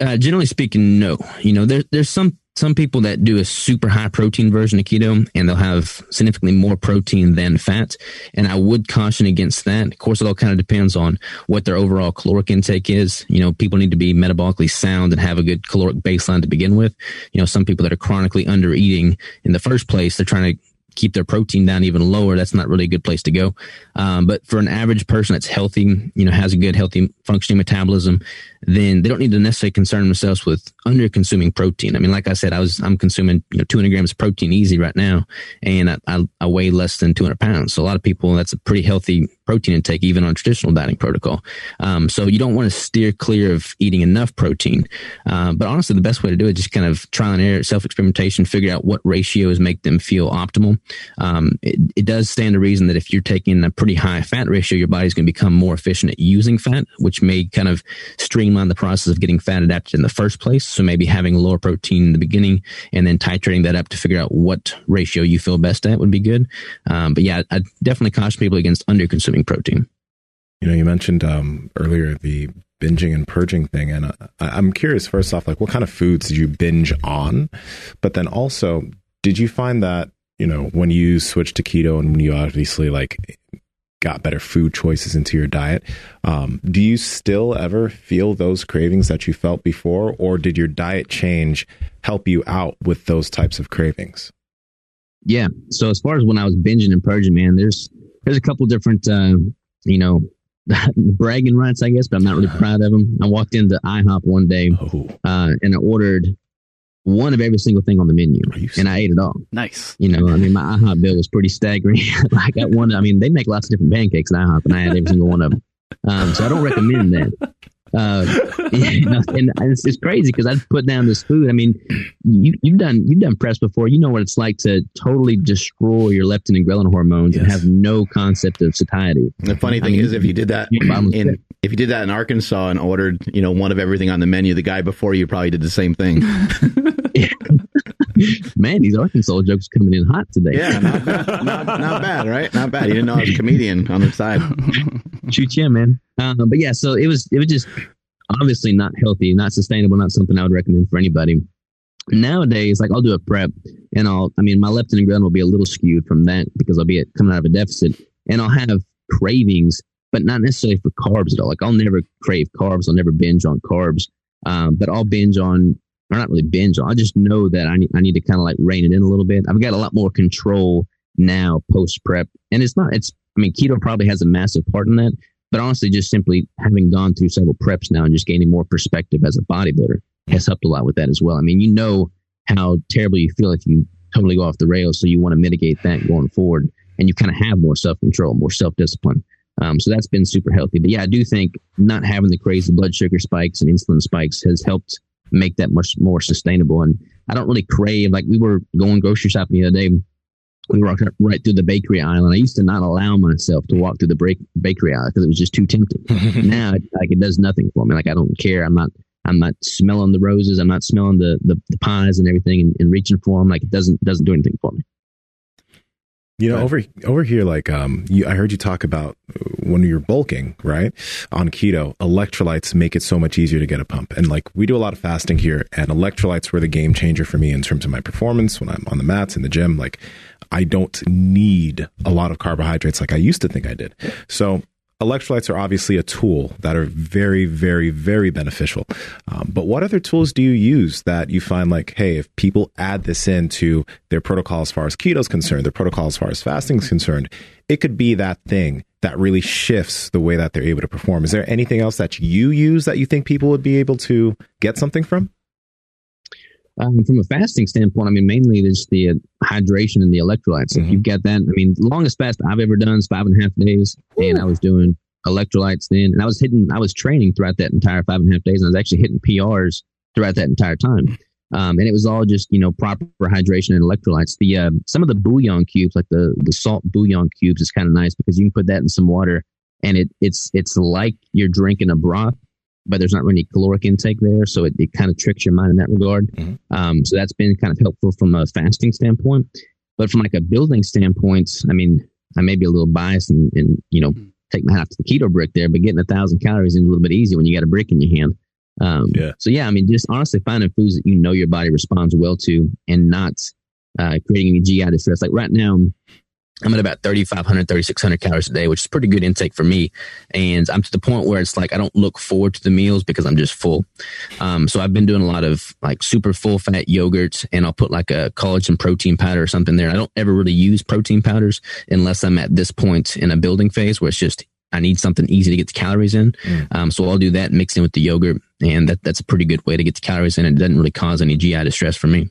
Uh, generally speaking, no. You know, there, there's some some people that do a super high protein version of keto and they'll have significantly more protein than fat. And I would caution against that. Of course, it all kind of depends on what their overall caloric intake is. You know, people need to be metabolically sound and have a good caloric baseline to begin with. You know, some people that are chronically under eating in the first place, they're trying to keep their protein down even lower, that's not really a good place to go. Um, but for an average person that's healthy, you know, has a good, healthy functioning metabolism, then they don't need to necessarily concern themselves with under consuming protein. I mean, like I said, I was, I'm consuming, you know, 200 grams of protein easy right now, and I, I, I weigh less than 200 pounds. So a lot of people, that's a pretty healthy protein intake, even on traditional dieting protocol. Um, so you don't want to steer clear of eating enough protein. Uh, but honestly, the best way to do it is just kind of trial and error, self experimentation, figure out what ratios make them feel optimal. Um, it, it does stand to reason that if you're taking a pretty high fat ratio, your body's going to become more efficient at using fat, which may kind of streamline the process of getting fat adapted in the first place. So maybe having lower protein in the beginning and then titrating that up to figure out what ratio you feel best at would be good. Um, but yeah, I definitely caution people against under consuming protein. You know, you mentioned um, earlier the binging and purging thing, and uh, I'm curious. First off, like what kind of foods did you binge on? But then also, did you find that you know when you switched to keto and when you obviously like got better food choices into your diet. Um, do you still ever feel those cravings that you felt before, or did your diet change help you out with those types of cravings? Yeah. So as far as when I was binging and purging, man, there's there's a couple different, uh, you know, bragging rights, I guess, but I'm not really proud of them. I walked into IHOP one day oh. uh, and I ordered one of every single thing on the menu, and I ate it all. Nice. You know, I mean, my IHOP bill was pretty staggering. I got one. I mean, they make lots of different pancakes at IHOP, and I had every single one of them. Um, so I don't recommend that. Uh, you know, and it's, it's crazy because I put down this food. I mean, you, you've done you've done press before. You know what it's like to totally destroy your leptin and ghrelin hormones yes. and have no concept of satiety. The funny thing I mean, is, if you did that in if you did that in Arkansas and ordered you know one of everything on the menu, the guy before you probably did the same thing. Man, these Arkansas jokes coming in hot today. Yeah, not, not, not, bad, right? Not bad. You didn't know I was a comedian on the side. Shoot yeah, man. Uh, but yeah, so it was it was just obviously not healthy, not sustainable, not something I would recommend for anybody. Nowadays, like I'll do a prep and I'll, I mean, my leptin and ghrelin will be a little skewed from that because I'll be coming out of a deficit and I'll have cravings, but not necessarily for carbs at all. Like I'll never crave carbs. I'll never binge on carbs. Um, but I'll binge on, or not really binge. I just know that I need, I need to kind of like rein it in a little bit. I've got a lot more control now post prep. And it's not, it's, I mean, keto probably has a massive part in that, but honestly, just simply having gone through several preps now and just gaining more perspective as a bodybuilder has helped a lot with that as well. I mean, you know how terrible you feel if you totally go off the rails. So you want to mitigate that going forward and you kind of have more self control, more self discipline. Um, so that's been super healthy. But yeah, I do think not having the crazy blood sugar spikes and insulin spikes has helped make that much more sustainable. And I don't really crave, like we were going grocery shopping the other day we walked right through the bakery aisle, and I used to not allow myself to walk through the break, bakery aisle because it was just too tempting. now, it, like it does nothing for me. Like I don't care. I'm not. I'm not smelling the roses. I'm not smelling the the, the pies and everything, and, and reaching for them. Like it doesn't doesn't do anything for me. You know, over over here, like um, you, I heard you talk about when you're bulking, right? On keto, electrolytes make it so much easier to get a pump. And like we do a lot of fasting here, and electrolytes were the game changer for me in terms of my performance when I'm on the mats in the gym. Like I don't need a lot of carbohydrates like I used to think I did. So electrolytes are obviously a tool that are very, very, very beneficial. Um, but what other tools do you use that you find like, hey, if people add this into their protocol as far as keto is concerned, their protocol as far as fasting is concerned, it could be that thing that really shifts the way that they're able to perform. Is there anything else that you use that you think people would be able to get something from? Um, from a fasting standpoint, I mean, mainly just the uh, hydration and the electrolytes. Mm-hmm. If you've got that, I mean, the longest fast I've ever done is five and a half days, Ooh. and I was doing electrolytes then, and I was hitting, I was training throughout that entire five and a half days, and I was actually hitting PRs throughout that entire time. Um, and it was all just you know proper hydration and electrolytes. The uh, some of the bouillon cubes, like the the salt bouillon cubes, is kind of nice because you can put that in some water, and it it's it's like you're drinking a broth, but there's not really caloric intake there, so it, it kind of tricks your mind in that regard. Mhm. Um, so that's been kind of helpful from a fasting standpoint, but from like a building standpoint, I mean, I may be a little biased and, and you know take my hat to the keto brick there, but getting a thousand calories is a little bit easy when you got a brick in your hand. Um, Yeah. So yeah, I mean, just honestly finding foods that you know your body responds well to, and not uh, creating any GI distress. Like right now, I'm at about 3,500, 3,600 calories a day, which is pretty good intake for me. And I'm to the point where it's like I don't look forward to the meals because I'm just full. Um, so I've been doing a lot of like super full fat yogurts, and I'll put like a collagen protein powder or something there. I don't ever really use protein powders unless I'm at this point in a building phase where it's just I need something easy to get the calories in. Mm. Um, so I'll do that mixed in with the yogurt, and that, that's a pretty good way to get the calories in. And it doesn't really cause any GI distress for me.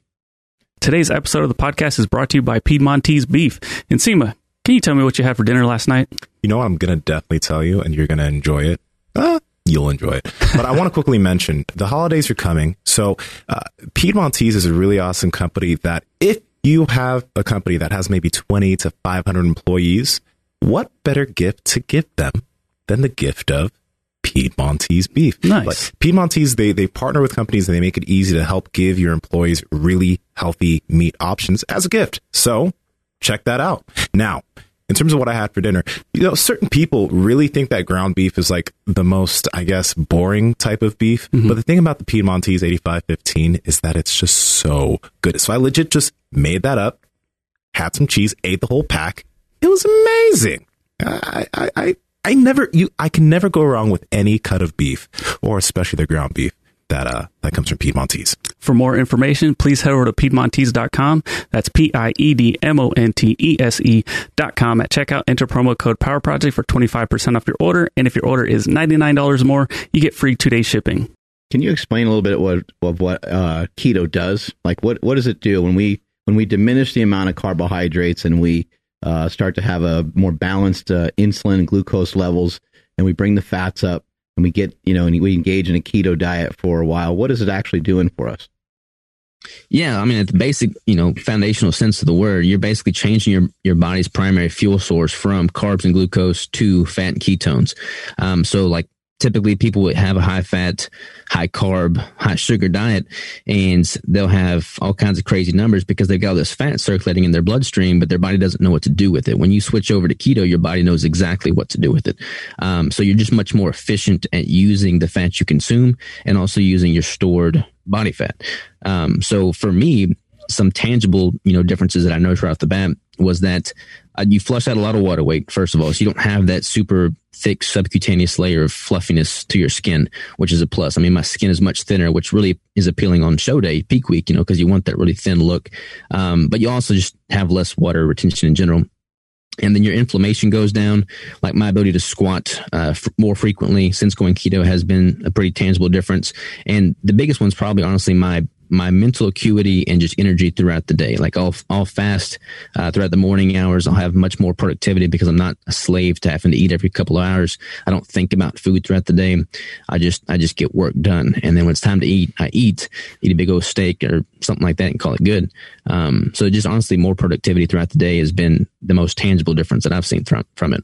Today's episode of the podcast is brought to you by Piedmontese Beef. And Nsima, can you tell me what you had for dinner last night? You know what I'm going to definitely tell you, and you're going to enjoy it. Uh, you'll enjoy it. But I want to quickly mention the holidays are coming. So, uh, Piedmontese is a really awesome company that if you have a company that has maybe 20 to 500 employees, what better gift to give them than the gift of Piedmontese beef? Nice. Like, Piedmontese, they, they partner with companies and they make it easy to help give your employees really healthy meat options as a gift. So, check that out. Now, in terms of what I had for dinner, you know, certain people really think that ground beef is like the most, I guess, boring type of beef. Mm-hmm. But the thing about the Piedmontese 8515 is that it's just so good. So I legit just made that up, had some cheese, ate the whole pack. It was amazing. I, I, I, I never, you, I can never go wrong with any cut of beef, or especially the ground beef that uh that comes from Piedmontese. For more information, please head over to Piedmontese.com. That's P I E D M O N T E S E.com. At checkout, enter promo code Power Project for 25% off your order. And if your order is $99 or more, you get free two day shipping. Can you explain a little bit what of what uh, keto does? Like, what what does it do when we when we diminish the amount of carbohydrates and we uh, start to have a more balanced uh, insulin and glucose levels, and we bring the fats up, and we get you know, and we engage in a keto diet for a while? What is it actually doing for us? Yeah, I mean, at the basic, you know, foundational sense of the word, you're basically changing your, your body's primary fuel source from carbs and glucose to fat and ketones. Um, so, like, typically people would have a high fat, high carb, high sugar diet, and they'll have all kinds of crazy numbers because they've got all this fat circulating in their bloodstream, but their body doesn't know what to do with it. When you switch over to keto, your body knows exactly what to do with it. Um, so you're just much more efficient at using the fat you consume and also using your stored body fat. Um, so for me, some tangible, you know, differences that I noticed right off the bat was that uh, you flush out a lot of water weight, first of all. So you don't have that super thick subcutaneous layer of fluffiness to your skin, which is a plus. I mean, my skin is much thinner, which really is appealing on show day, peak week, you know, because you want that really thin look. Um, but you also just have less water retention in general and then your inflammation goes down. Like my ability to squat uh, f- more frequently since going keto has been a pretty tangible difference. And the biggest one's probably honestly my my mental acuity and just energy throughout the day. Like I'll I'll fast uh, throughout the morning hours. I'll have much more productivity because I'm not a slave to having to eat every couple of hours. I don't think about food throughout the day. I just I just get work done. And then when it's time to eat, I eat. Eat a big old steak or something like that and call it good. Um, so just honestly, more productivity throughout the day has been the most tangible difference that I've seen from from it.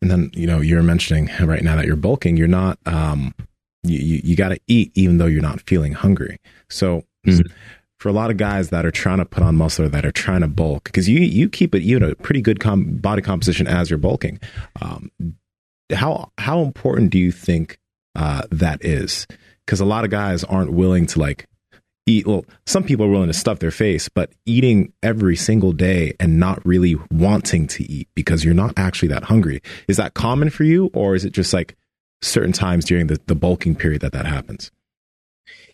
And then, you know, you're mentioning right now that you're bulking, you're not, um, you, you, you got to eat even though you're not feeling hungry. So Mhm. for a lot of guys that are trying to put on muscle or that are trying to bulk, because you, you keep it, you know, a pretty good com- body composition as you're bulking. Um, how, how important do you think, uh, that is? Because a lot of guys aren't willing to like eat. Well, some people are willing to stuff their face, but eating every single day and not really wanting to eat because you're not actually that hungry. Is that common for you, or is it just like certain times during the, the bulking period that that happens?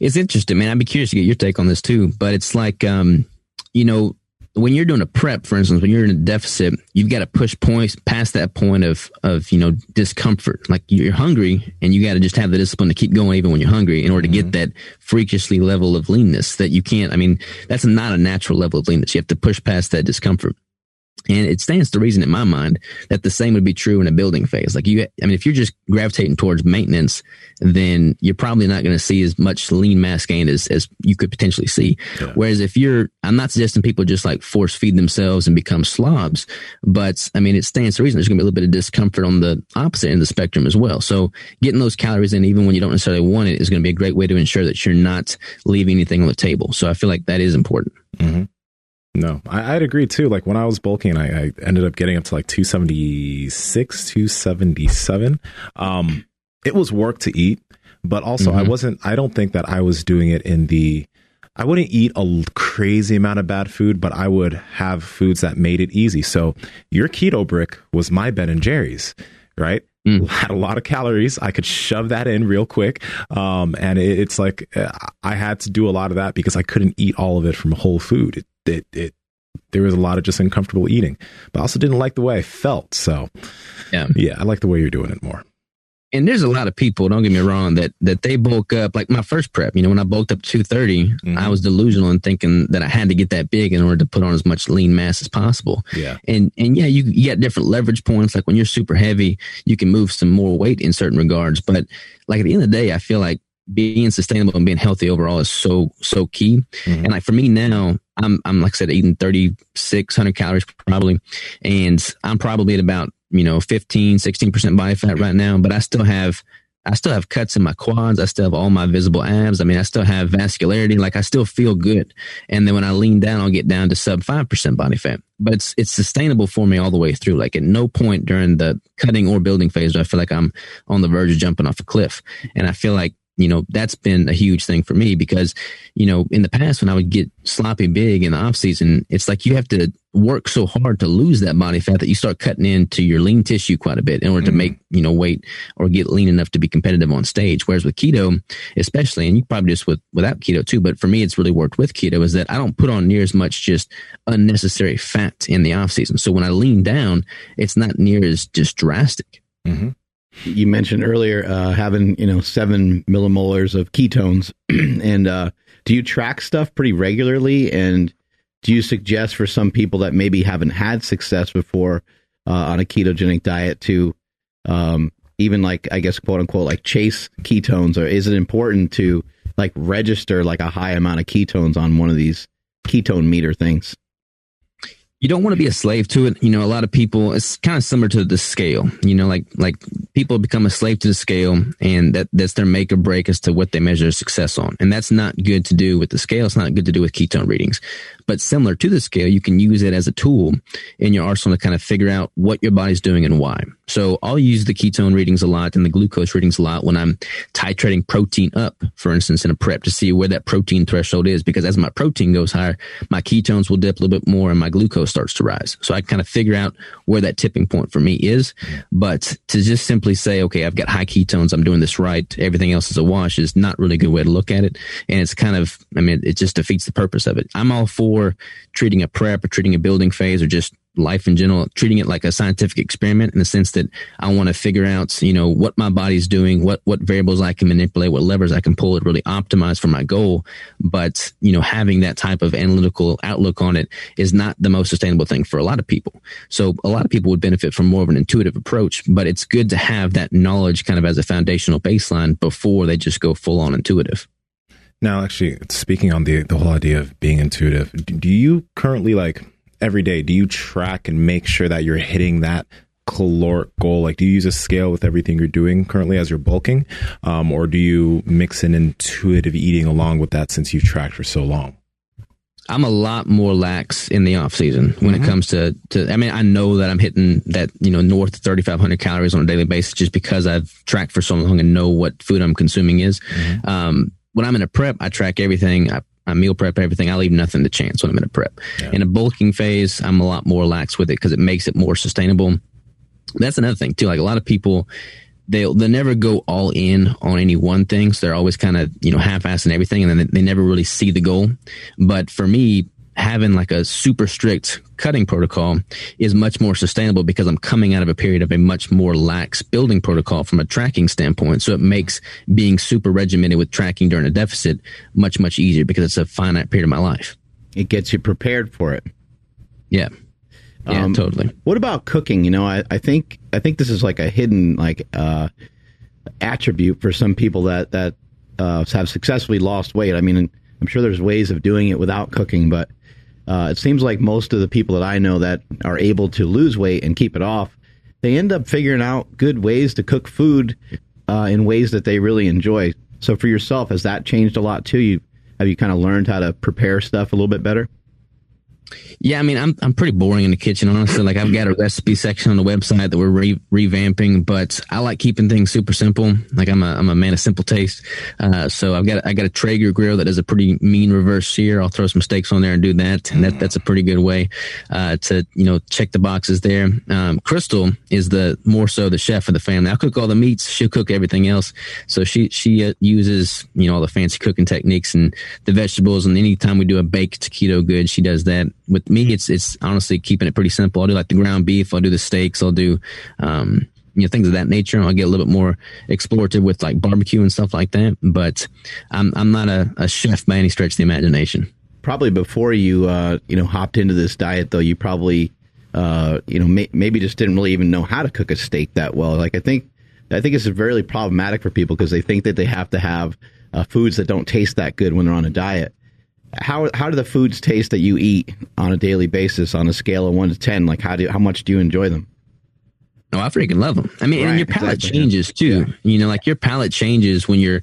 It's interesting, man. I'd be curious to get your take on this too. But it's like, um, you know, when you're doing a prep, for instance, when you're in a deficit, you've got to push points past that point of of you know discomfort. Like you're hungry, and you got to just have the discipline to keep going even when you're hungry, in order to get that freakishly level of leanness that you can't. I mean, that's not a natural level of leanness. You have to push past that discomfort. And it stands to reason in my mind that the same would be true in a building phase. Like you, I mean, if you're just gravitating towards maintenance, then you're probably not going to see as much lean mass gain as, as you could potentially see. Yeah. Whereas if you're, I'm not suggesting people just like force feed themselves and become slobs, but I mean, it stands to reason there's going to be a little bit of discomfort on the opposite end of the spectrum as well. So getting those calories in, even when you don't necessarily want it, is going to be a great way to ensure that you're not leaving anything on the table. So I feel like that is important. Mm-hmm. No, I, would agree too. Like when I was bulking, I, I, ended up getting up to like 276, 277. Um, it was work to eat, but also mm-hmm. I wasn't, I don't think that I was doing it in the, I wouldn't eat a crazy amount of bad food, but I would have foods that made it easy. So your keto brick was my Ben and Jerry's, right? Mm. Had a lot of calories. I could shove that in real quick. Um, and it, it's like uh, I had to do a lot of that because I couldn't eat all of it from whole food. It, it, it there was a lot of just uncomfortable eating, but I also didn't like the way I felt. So, yeah, yeah, I like the way you're doing it more. And there's a lot of people, don't get me wrong, that that they bulk up. Like my first prep, you know, when I bulked up 230, mm-hmm. I was delusional in thinking that I had to get that big in order to put on as much lean mass as possible. Yeah. And and yeah, you, you get different leverage points. Like when you're super heavy, you can move some more weight in certain regards. But like at the end of the day, I feel like being sustainable and being healthy overall is so so key. Mm-hmm. And like for me now, I'm I'm like I said, eating 3,600 calories probably, and I'm probably at about you know 15, 16 percent body fat right now. But I still have I still have cuts in my quads. I still have all my visible abs. I mean, I still have vascularity. Like I still feel good. And then when I lean down, I'll get down to sub five percent body fat. But it's it's sustainable for me all the way through. Like at no point during the cutting or building phase do I feel like I'm on the verge of jumping off a cliff. And I feel like you know, that's been a huge thing for me because, you know, in the past when I would get sloppy big in the off season, it's like you have to work so hard to lose that body fat that you start cutting into your lean tissue quite a bit in order mm-hmm. to make, you know, weight or get lean enough to be competitive on stage. Whereas with keto, especially, and you probably just with without keto too, but for me, it's really worked with keto is that I don't put on near as much just unnecessary fat in the off season. So when I lean down, it's not near as just drastic. Mm-hmm you mentioned earlier uh, having you know seven millimolars of ketones, and uh, do you track stuff pretty regularly? And do you suggest for some people that maybe haven't had success before uh, on a ketogenic diet to um, even like I guess quote unquote like chase ketones, or is it important to like register like a high amount of ketones on one of these ketone meter things? You don't want to be a slave to it. You know, a lot of people, it's kind of similar to the scale, you know, like, like people become a slave to the scale and that, that's their make or break as to what they measure success on. And that's not good to do with the scale. It's not good to do with ketone readings. But similar to the scale, you can use it as a tool in your arsenal to kind of figure out what your body's doing and why. So I'll use the ketone readings a lot and the glucose readings a lot when I'm titrating protein up, for instance, in a prep to see where that protein threshold is. Because as my protein goes higher, my ketones will dip a little bit more and my glucose starts to rise. So I kind of figure out where that tipping point for me is. But to just simply say, okay, I've got high ketones, I'm doing this right, everything else is a wash is not really a good way to look at it. And it's kind of, I mean, it just defeats the purpose of it. I'm all for treating a prep or treating a building phase or just life in general, treating it like a scientific experiment in the sense that I want to figure out, you know, what my body's doing, what, what variables I can manipulate, what levers I can pull to really optimize for my goal. But, you know, having that type of analytical outlook on it is not the most sustainable thing for a lot of people. So a lot of people would benefit from more of an intuitive approach, but it's good to have that knowledge kind of as a foundational baseline before they just go full on intuitive. Now, actually, speaking on the the whole idea of being intuitive, do you currently like every day? Do you track and make sure that you're hitting that caloric goal? Like, do you use a scale with everything you're doing currently as you're bulking, um, or do you mix in intuitive eating along with that since you've tracked for so long? I'm a lot more lax in the off season when mm-hmm. it comes to, to, I mean, I know that I'm hitting that, you know, north of 3,500 calories on a daily basis just because I've tracked for so long and know what food I'm consuming is. Mm-hmm. Um, when I'm in a prep, I track everything. I, I meal prep everything. I leave nothing to chance when I'm in a prep. Yeah. In a bulking phase, I'm a lot more lax with it because it makes it more sustainable. That's another thing too. Like a lot of people, they'll they never go all in on any one thing. So they're always kind of you know half-assing everything, and then they, they never really see the goal. But for me, having like a super strict cutting protocol is much more sustainable because I'm coming out of a period of a much more lax building protocol from a tracking standpoint. So it makes being super regimented with tracking during a deficit much, much easier because it's a finite period of my life. It gets you prepared for it. Yeah. Yeah, Um, totally. What about cooking? You know, I, I think I think this is like a hidden like uh, attribute for some people that that uh, have successfully lost weight. I mean, I'm sure there's ways of doing it without cooking, but uh, it seems like most of the people that I know that are able to lose weight and keep it off, they end up figuring out good ways to cook food uh, in ways that they really enjoy. So for yourself, has that changed a lot too? You have you kind of learned how to prepare stuff a little bit better? Yeah, I mean, I'm I'm pretty boring in the kitchen, honestly. Like, I've got a recipe section on the website that we're re- revamping, but I like keeping things super simple. Like, I'm a I'm a man of simple taste. Uh, so I've got I got a Traeger grill that does a pretty mean reverse sear. I'll throw some steaks on there and do that, and that that's a pretty good way uh, to you know check the boxes there. Um, Crystal is the more so the chef of the family. I cook all the meats, she'll cook everything else. So she she uh, uses you know all the fancy cooking techniques and the vegetables. And anytime we do a baked keto good, she does that. With me, it's it's honestly keeping it pretty simple. I'll do like the ground beef. I'll do the steaks. I'll do um, you know things of that nature. I'll get a little bit more explorative with like barbecue and stuff like that. But I'm I'm not a, a chef by any stretch of the imagination. probably before you uh, you know hopped into this diet though you probably uh, you know may- maybe just didn't really even know how to cook a steak that well like i think i think it's very problematic for people because they think that they have to have uh, foods that don't taste that good when they're on a diet how how do the foods taste that you eat on a daily basis on a scale of 1 to 10 like how do how much do you enjoy them Oh, I freaking love them. I mean, Right, and your palate exactly, changes too. You know, like your palate changes when you're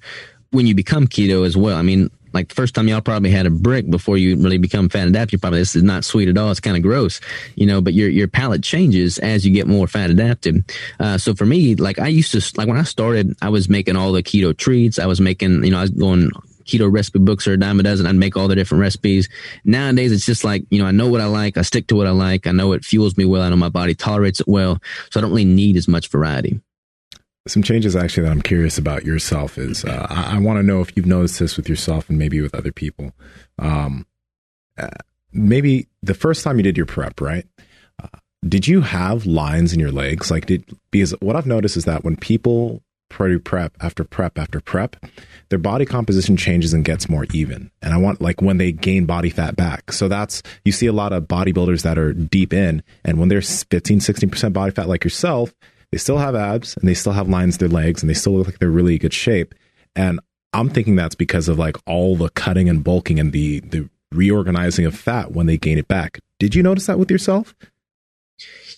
when you become keto as well. I mean, like the first time y'all probably had a brick before you really become fat adapted, you probably this is not sweet at all. It's kind of gross, you know. But your your palate changes as you get more fat adapted. Uh, so for me, like I used to like when I started, I was making all the keto treats. I was making, you know, I was going keto recipe books are a dime a dozen. I'd make all the different recipes. Nowadays, it's just like, you know, I know what I like. I stick to what I like. I know it fuels me well. I know my body tolerates it well. So I don't really need as much variety. Some changes actually that I'm curious about yourself is uh, I, I want to know if you've noticed this with yourself and maybe with other people. Um, uh, maybe the first time you did your prep, right? Uh, did you have lines in your legs? Like, did because what I've noticed is that when people pre prep after prep after prep, their body composition changes and gets more even. And I want like when they gain body fat back. So that's you see a lot of bodybuilders that are deep in, and when they're 15, 16% body fat like yourself, they still have abs and they still have lines in their legs and they still look like they're really good shape. And I'm thinking that's because of like all the cutting and bulking and the the reorganizing of fat when they gain it back. Did you notice that with yourself?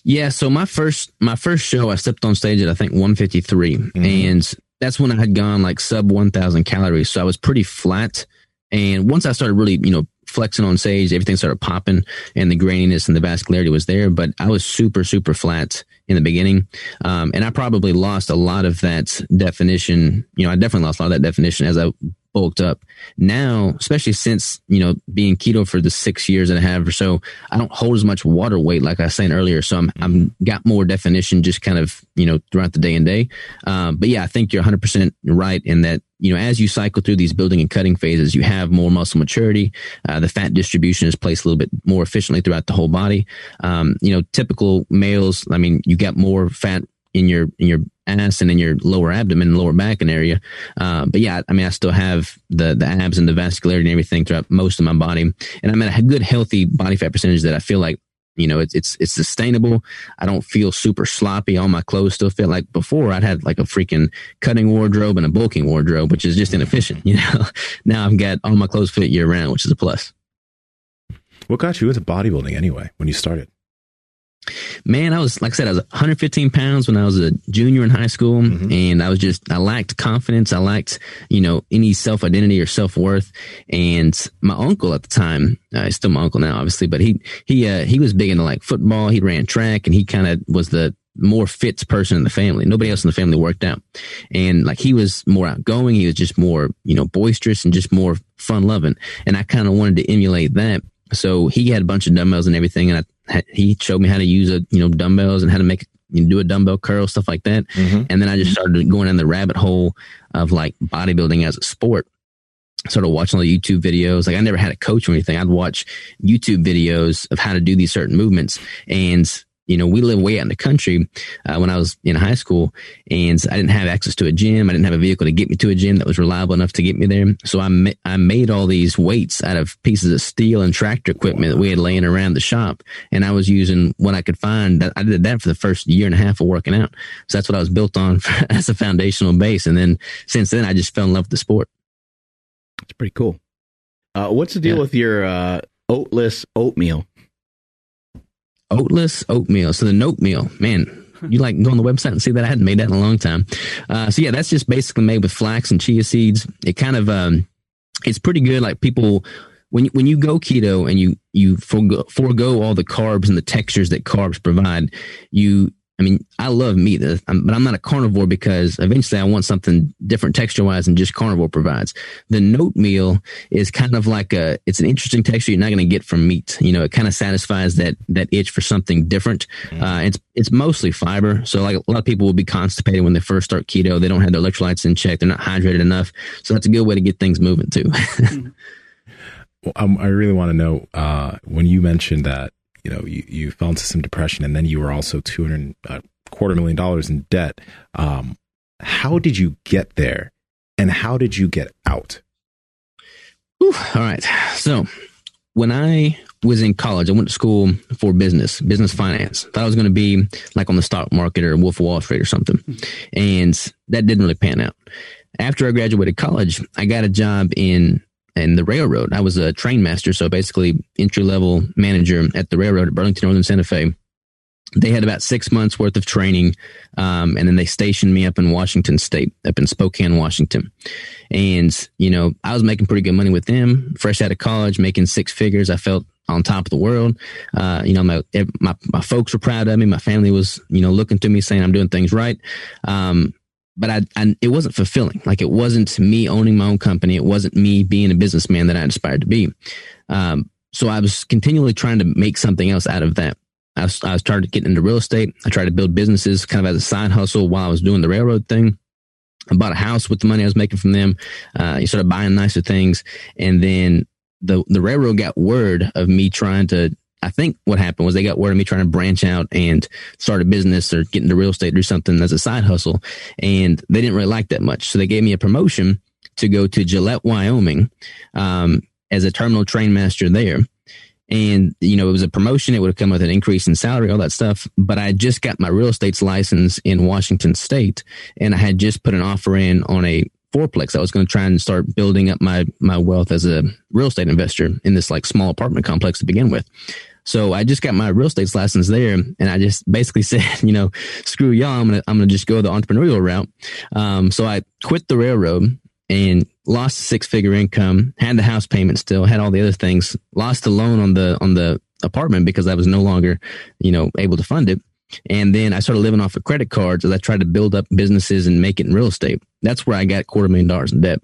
Yeah. So my first, my first show, I stepped on stage at, I think 153 mm-hmm. and that's when I had gone like sub 1000 calories. So I was pretty flat. And once I started really, you know, flexing on stage, everything started popping and the graininess and the vascularity was there. But I was super, super flat in the beginning. Um, and I probably lost a lot of that definition. You know, I definitely lost a lot of that definition as I bulked up. Now, especially since, you know, being keto for the six years and a half or so, I don't hold as much water weight like I was saying earlier. So I'm, I'm got more definition just kind of, you know, throughout the day and day. Um, but yeah, I think you're 100% right in that, you know, as you cycle through these building and cutting phases, you have more muscle maturity. Uh, the fat distribution is placed a little bit more efficiently throughout the whole body. Um, you know, typical males, I mean, you get more fat in your in your ass and in your lower abdomen, lower back and area. Uh, but yeah, I mean, I still have the the abs and the vascularity and everything throughout most of my body, and I'm at a good healthy body fat percentage that I feel like you know it's it's it's sustainable. I don't feel super sloppy. All my clothes still fit like before. I'd had like a freaking cutting wardrobe and a bulking wardrobe, which is just inefficient. You know, now I've got all my clothes fit year round, which is a plus. What got you into bodybuilding anyway when you started? Man, I was like I said, I was 115 pounds when I was a junior in high school, Mhm. and I was just I lacked confidence. I lacked you know any self identity or self worth. And my uncle at the time, uh, he's still my uncle now, obviously, but he he uh, he was big into like football. He ran track, and he kind of was the more fit person in the family. Nobody else in the family worked out. And like he was more outgoing. He was just more, you know, boisterous and just more fun loving. And I kind of wanted to emulate that. So he had a bunch of dumbbells and everything. And I, he showed me how to use a, you know, dumbbells and how to make, you know, do a dumbbell curl, stuff like that. Mm-hmm. And then I just started going down the rabbit hole of like bodybuilding as a sport. Started watching all the YouTube videos. Like I never had a coach or anything. I'd watch YouTube videos of how to do these certain movements. And you know, we live way out in the country uh, when I was in high school, and I didn't have access to a gym. I didn't have a vehicle to get me to a gym that was reliable enough to get me there. So I ma- I made all these weights out of pieces of steel and tractor equipment that we had laying around the shop, and I was using what I could find. I did that for the first year and a half of working out. So that's what I was built on for, as a foundational base, and then since then I just fell in love with the sport. It's pretty cool. Uh, what's the deal Yeah. with your uh, oatless oatmeal? Oatless oatmeal. So the noatmeal, man, you like go on the website and see that I hadn't made that in a long time. Uh, so yeah, that's just basically made with flax and chia seeds. It kind of, um, it's pretty good. Like people, when you, when you go keto and you, you forego, forego all the carbs and the textures that carbs provide, you, I mean, I love meat, uh, but I'm not a carnivore because eventually I want something different texture wise than just carnivore provides. The noatmeal is kind of like a, it's an interesting texture you're not going to get from meat. You know, it kind of satisfies that, that itch for something different. Uh, it's, it's mostly fiber. So like a lot of people will be constipated when they first start keto. They don't have their electrolytes in check. They're not hydrated enough. So that's a good way to get things moving too. Well, um, I really want to know uh, when you mentioned that you know you, you fell into some depression and then you were also two hundred uh, quarter million dollars in debt. Um, how did you get there, and how did you get out? All right. So when I was in college, I went to school for business, business finance. Thought I was going to be like on the stock market or Wolf of Wall Street or something. And that didn't really pan out. After I graduated college, I got a job in in the railroad. I was a train master, so basically entry level manager at the railroad at Burlington Northern Santa Fe. They had about six months worth of training, um, and then they stationed me up in Washington State, up in Spokane, Washington. And, you know, I was making pretty good money with them, fresh out of college, making six figures. I felt on top of the world. Uh, you know, my, my, my folks were proud of me. My family was, you know, looking to me saying I'm doing things right. Um, but I, I, it wasn't fulfilling. Like it wasn't me owning my own company. It wasn't me being a businessman that I aspired to be. Um, so I was continually trying to make something else out of that. I, was, I started getting into real estate. I tried to build businesses kind of as a side hustle while I was doing the railroad thing. I bought a house with the money I was making from them. Uh, you started buying nicer things. And then the, the railroad got word of me trying to, I think what happened was they got word of me trying to branch out and start a business or get into real estate, do something as a side hustle. And they didn't really like that much. So they gave me a promotion to go to Gillette, Wyoming, um, as a terminal train master there. And, you know, it was a promotion. It would have come with an increase in salary, all that stuff. But I just got my real estate's license in Washington state and I had just put an offer in on a fourplex. I was going to try and start building up my, my wealth as a real estate investor in this like small apartment complex to begin with. So I just got my real estate license there and I just basically said, you know, screw y'all. I'm to, I'm to just go the entrepreneurial route. Um, so I quit the railroad and lost six figure income, had the house payment still, had all the other things, lost the loan on the, on the apartment because I was no longer, you know, able to fund it. And then I started living off of credit cards as I tried to build up businesses and make it in real estate. That's where I got quarter million dollars in debt.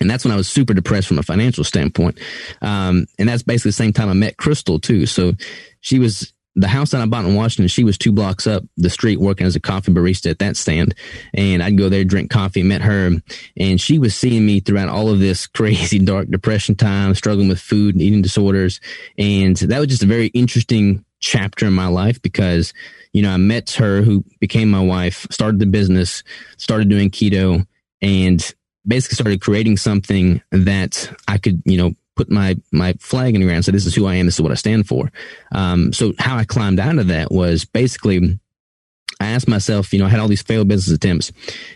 And that's when I was super depressed from a financial standpoint. Um, and that's basically the same time I met Crystal too. So she was the house that I bought in Washington. She was two blocks up the street working as a coffee barista at that stand. And I'd go there, drink coffee, met her. And she was seeing me throughout all of this crazy dark depression time, struggling with food and eating disorders. And that was just a very interesting chapter in my life because, you know, I met her who became my wife, started the business, started doing keto and basically started creating something that I could, you know, put my my flag in the ground. So this is who I am. This is what I stand for. Um, so how I climbed out of that was basically, I asked myself, you know, I had all these failed business attempts,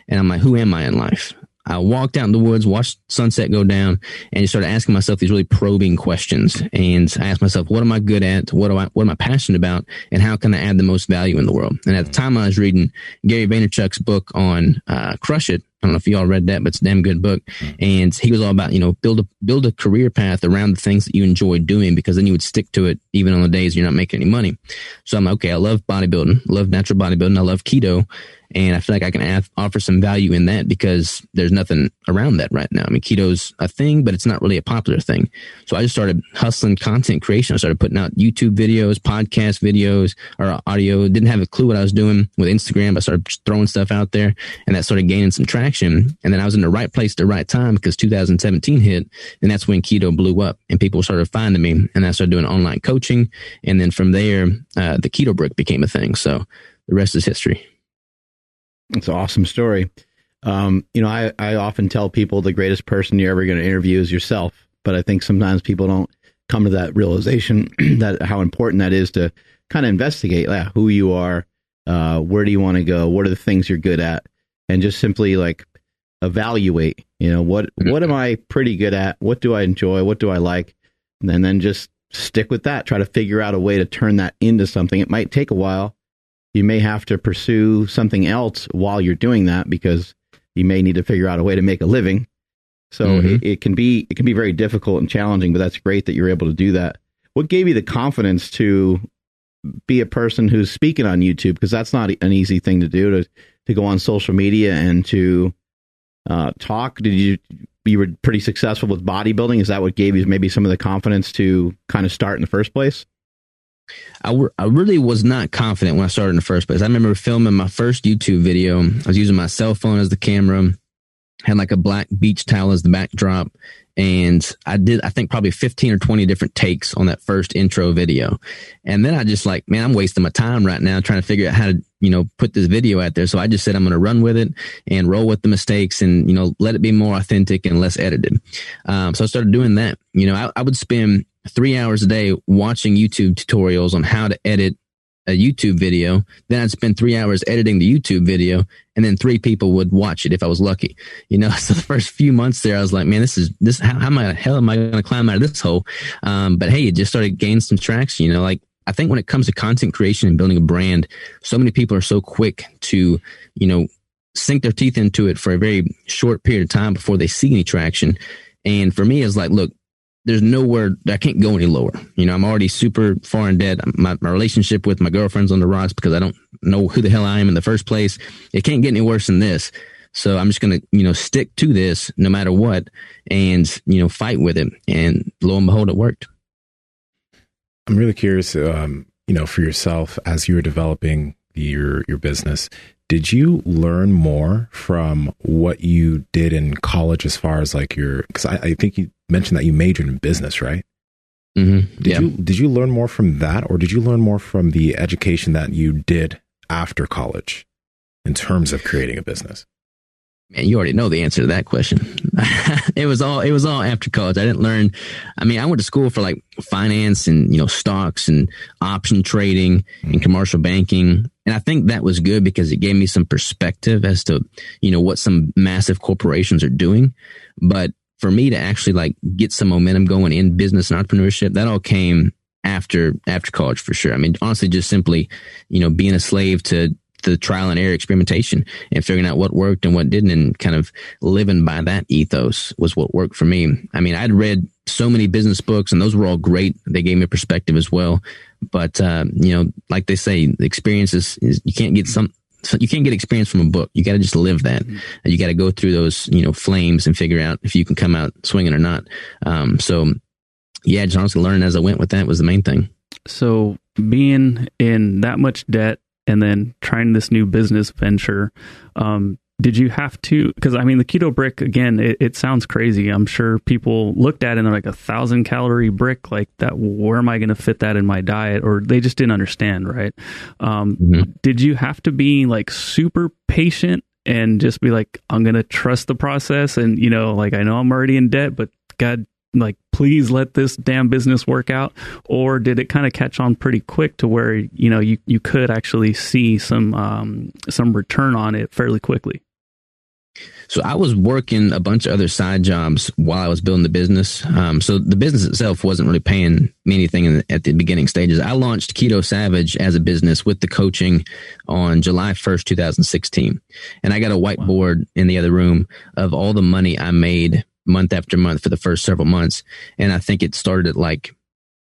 and I'm like, who am I in life? I walked out in the woods, watched sunset go down, and started asking myself these really probing questions. And I asked myself, what am I good at? What do I, what am I passionate about? And how can I add the most value in the world? And at the time I was reading Gary Vaynerchuk's book on, uh, Crush It. I don't know if y'all read that, but it's a damn good book. And he was all about, you know, build a, build a career path around the things that you enjoy doing because then you would stick to it even on the days you're not making any money. So I'm like, okay, I love bodybuilding, love natural bodybuilding. I love keto. And I feel like I can add, offer some value in that because there's nothing around that right now. I mean, keto's a thing, but it's not really a popular thing. So I just started hustling content creation. I started putting out YouTube videos, podcast videos, or audio. Didn't have a clue what I was doing with Instagram. I started throwing stuff out there and that started gaining some traction traction. And then I was in the right place at the right time because 2017 hit. And that's when keto blew up and people started finding me. And I started doing online coaching. And then from there, uh, the keto brick became a thing. So the rest is history. It's an awesome story. Um, you know, I, I often tell people the greatest person you're ever going to interview is yourself. But I think sometimes people don't come to that realization that how important that is to kind of investigate yeah, who you are, uh, where do you want to go, what are the things you're good at, and just simply like evaluate. You know, what mm-hmm. what am I pretty good at? What do I enjoy? What do I like? And then just stick with that. Try to figure out a way to turn that into something. It might take a while. You may have to pursue something else while you're doing that because you may need to figure out a way to make a living. So mm-hmm. it, it, can be it can be very difficult and challenging, but that's great that you're able to do that. What gave you the confidence to be a person who's speaking on YouTube? Because that's not an easy thing to do to to go on social media and to uh, talk. Did you you were pretty successful with bodybuilding? Is that what gave you maybe some of the confidence to kind of start in the first place? I, really was not confident when I started in the first place. I remember filming my first YouTube video. I was using my cell phone as the camera had like a black beach towel as the backdrop. And I did, I think probably 15 or 20 different takes on that first intro video. And then I just like, man, I'm wasting my time right now trying to figure out how to, you know, put this video out there. So I just said, I'm going to run with it and roll with the mistakes and, you know, let it be more authentic and less edited. Um, so I started doing that. You know, I, I would spend three hours a day watching YouTube tutorials on how to edit a YouTube video. Then I'd spend three hours editing the YouTube video and then three people would watch it if I was lucky. You know, so the first few months there, I was like, man, this is this, how, how am I, hell am I going to climb out of this hole? Um, but hey, it just started gaining some traction, you know, like I think when it comes to content creation and building a brand, so many people are so quick to, you know, sink their teeth into it for a very short period of time before they see any traction. And for me, it's like, look, there's nowhere I can't go any lower. You know, I'm already super far in debt. My, my relationship with my girlfriend's on the rocks because I don't know who the hell I am in the first place. It can't get any worse than this. So I'm just going to, you know, stick to this no matter what and, you know, fight with it. And lo and behold, it worked. I'm really curious, um, you know, for yourself as you were developing your, your business, did you learn more from what you did in college as far as like your, cause I, I think you mentioned that you majored in business, right? Mm-hmm. Did yeah. you did you learn more from that, or did you learn more from the education that you did after college in terms of creating a business? Man, you already know the answer to that question. it was all it was all after college. I didn't learn. I mean, I went to school for like finance and you know stocks and option trading and mm-hmm. commercial banking, and I think that was good because it gave me some perspective as to you know what some massive corporations are doing. But for me to actually like get some momentum going in business and entrepreneurship, that all came after after college for sure. I mean, honestly, just simply, you know, being a slave to the trial and error experimentation and figuring out what worked and what didn't and kind of living by that ethos was what worked for me. I mean, I'd read so many business books and those were all great. They gave me perspective as well. But, uh, you know, like they say, the experience is, is you can't get some, so you can't get experience from a book. You got to just live that. Mm-hmm. You got to go through those, you know, flames and figure out if you can come out swinging or not. Um, so yeah, just honestly learning as I went with that was the main thing. So being in that much debt and then trying this new business venture, um, did you have to because i mean the keto brick again it, it, sounds crazy. I'm sure people looked at it and they're like a thousand calorie brick like that where am i going to fit that in my diet? Or they just didn't understand right? Um, mm-hmm. did you have to be like super patient and just be like i'm going to trust the process? And you know like i know i'm already in debt but god like please let this damn business work out? Or did it kind of catch on pretty quick to where you know you, you could actually see some um, some return on it fairly quickly so I was working a bunch of other side jobs while I was building the business. Um, so the business itself wasn't really paying me anything the, at the beginning stages. I launched Keto Savage as a business with the coaching on July 1st, 2016. And I got a whiteboard in the other room of all the money I made month after month for the first several months. And I think it started at like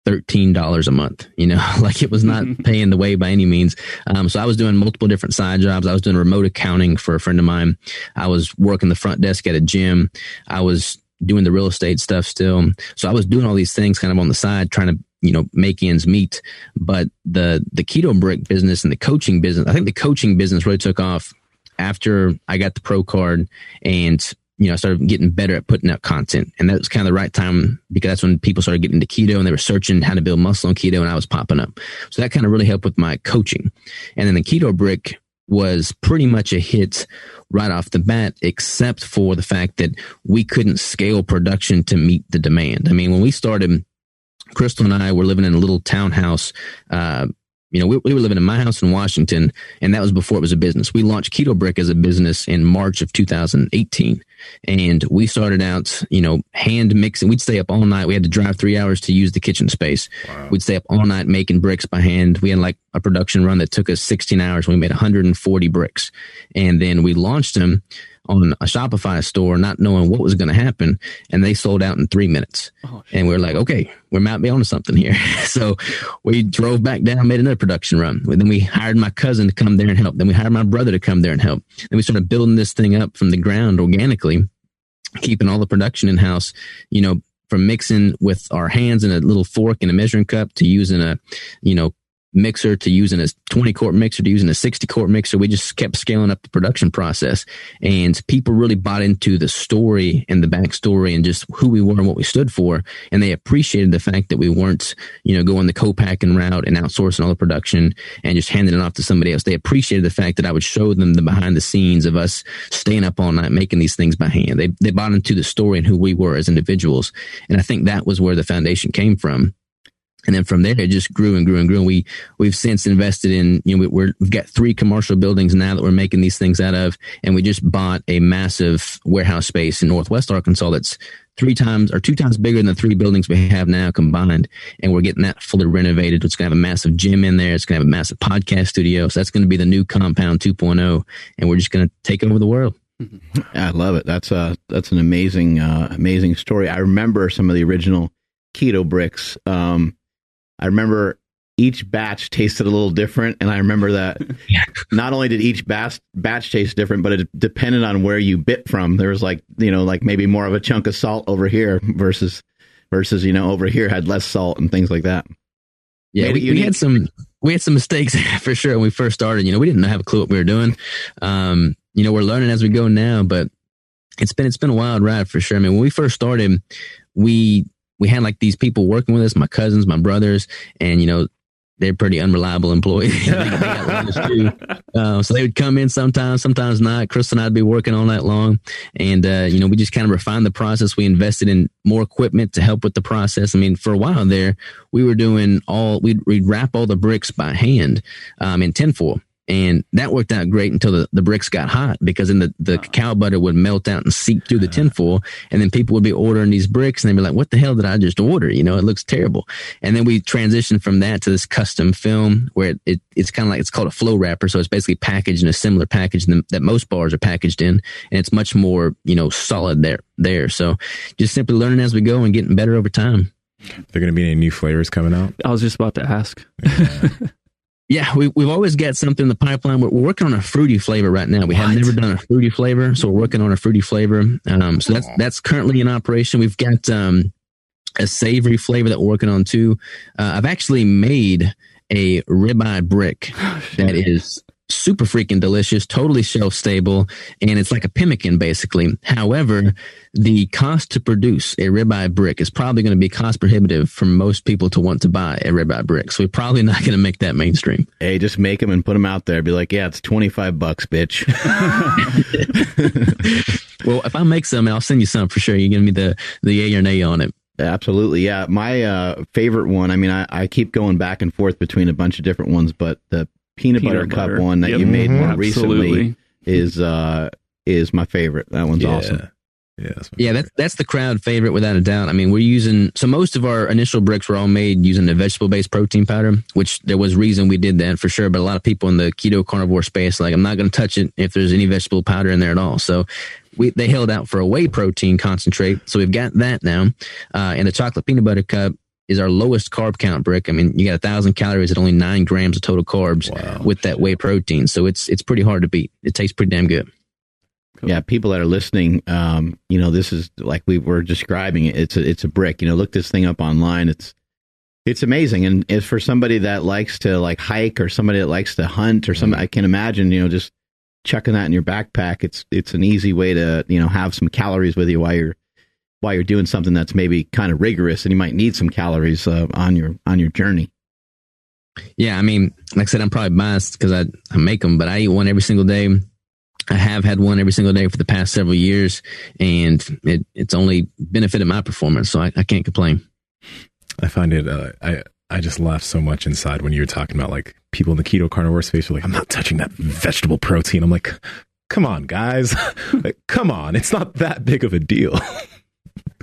$13 a month, you know, like it was not paying the way by any means. Um, so I was doing multiple different side jobs. I was doing remote accounting for a friend of mine. I was working the front desk at a gym. I was doing the real estate stuff still. So I was doing all these things kind of on the side, trying to, you know, make ends meet. But the, the keto brick business and the coaching business, I think the coaching business really took off after I got the pro card and you know, I started getting better at putting out content. And that was kind of the right time because that's when people started getting into keto and they were searching how to build muscle on keto and I was popping up. So that kind of really helped with my coaching. And then the keto brick was pretty much a hit right off the bat, except for the fact that we couldn't scale production to meet the demand. I mean, when we started, Crystal and I were living in a little townhouse, uh, you know, we, we, were living in my house in Washington, and that was before it was a business. We launched Keto Brick as a business in March of 2018. And we started out, you know, hand mixing. We'd stay up all night. We had to drive three hours to use the kitchen space. Wow. We'd stay up all night making bricks by hand. We had like a production run that took us 16 hours. We made 140 bricks. And then we launched them on a Shopify store, not knowing what was going to happen, and they sold out in three minutes. Oh, and we are like, okay, we might be onto something here. so we drove back down, made another production run. Then we hired my cousin to come there and help. Then we hired my brother to come there and help. Then we started building this thing up from the ground organically, keeping all the production in house. You know, from mixing with our hands and a little fork and a measuring cup to using a, you know, mixer to using a 20 quart mixer to using a 60 quart mixer. We just kept scaling up the production process and people really bought into the story and the backstory and just who we were and what we stood for. And they appreciated the fact that we weren't, you know, going the co-packing route and outsourcing all the production and just handing it off to somebody else. They appreciated the fact that I would show them the behind the scenes of us staying up all night, making these things by hand. They, they bought into the story and who we were as individuals. And I think that was where the foundation came from and then from there it just grew and grew and grew. And we we've since invested in you know we, we've got three commercial buildings now that we're making these things out of, and we just bought a massive warehouse space in Northwest Arkansas that's three times or two times bigger than the three buildings we have now combined. And we're getting that fully renovated. It's going to have a massive gym in there. It's going to have a massive podcast studio. So that's going to be the new compound 2.0. And we're just going to take over the world. I love it. That's a, that's an amazing, uh, amazing story. I remember some of the original keto bricks. Um, I remember each batch tasted a little different, and I remember that not only did each batch batch taste different, but it depended on where you bit from. There was like you know like maybe more of a chunk of salt over here versus versus you know over here had less salt and things like that. Yeah, we, we, had some we had some mistakes for sure when we first started. You know, we didn't have a clue what we were doing. Um, you know, we're learning as we go now, but it's been it's been a wild ride for sure. I mean, when we first started, we we had like these people working with us, my cousins, my brothers, and you know, they're pretty unreliable employees. they uh, so they would come in sometimes, sometimes not. Chris and I'd be working all night long. And, uh, you know, we just kind of refined the process. We invested in more equipment to help with the process. I mean, for a while there, we were doing all, we'd, we'd wrap all the bricks by hand um, in tinfoil. And that worked out great until the, the bricks got hot because then the, the cacao butter would melt out and seep through the tinfoil. And then people would be ordering these bricks and they'd be like, what the hell did I just order? You know, it looks terrible. And then we transitioned from that to this custom film where it, it it's kind of like, it's called a flow wrapper. So it's basically packaged in a similar package than, that most bars are packaged in. And it's much more, you know, solid there, there. So just simply learning as we go and getting better over time. Are there going to be any new flavors coming out? I was just about to ask. Yeah. Yeah, we, we've always got something in the pipeline. We're, we're working on a fruity flavor right now. We what? have never done a fruity flavor, so we're working on a fruity flavor. Um, so that's that's currently in operation. We've got um, a savory flavor that we're working on too. Uh, I've actually made a ribeye brick that is super freaking delicious, totally shelf stable, and it's like a pemmican basically. However, the cost to produce a ribeye brick is probably going to be cost prohibitive for most people to want to buy a ribeye brick. So we're probably not going to make that mainstream. Hey, just make them and put them out there. Be like, yeah, it's 25 bucks, bitch. well, if I make some, I'll send you some for sure. You give me the, the yay or nay on it. Absolutely. Yeah. My uh, favorite one, I mean, I, I keep going back and forth between a bunch of different ones, but the peanut, peanut butter, butter, cup one that yep. you made more Absolutely. recently is uh is my favorite. That one's yeah. awesome. Yeah, that's yeah, that's that's the crowd favorite without a doubt. I mean, we're using so most of our initial bricks were all made using a vegetable based protein powder, which there was reason we did that for sure. But a lot of people in the keto carnivore space, like I'm not going to touch it if there's any vegetable powder in there at all. So we they held out for a whey protein concentrate, so we've got that now. Uh, and the chocolate peanut butter cup is our lowest carb count brick. I mean, you got a thousand calories at only nine grams of total carbs wow. with that whey protein. So it's it's pretty hard to beat. It tastes pretty damn good. Cool. Yeah, people that are listening, um, you know, this is like we were describing it. It's a it's a brick. You know, look this thing up online. It's it's amazing, and if for somebody that likes to like hike or somebody that likes to hunt or something. I can imagine, you know, just chucking that in your backpack, it's it's an easy way to you know have some calories with you while you're while you're doing something that's maybe kind of rigorous, and you might need some calories uh, on your on your journey. Yeah, I mean, like I said, I'm probably biased because I, I make them, but I eat one every single day. I have had one every single day for the past several years, and it, it's only benefited my performance, so I, I can't complain. I find it. Uh, I I just laughed so much inside when you were talking about like people in the keto carnivore space are like, I'm not touching that vegetable protein. I'm like, come on, guys, like, come on, it's not that big of a deal.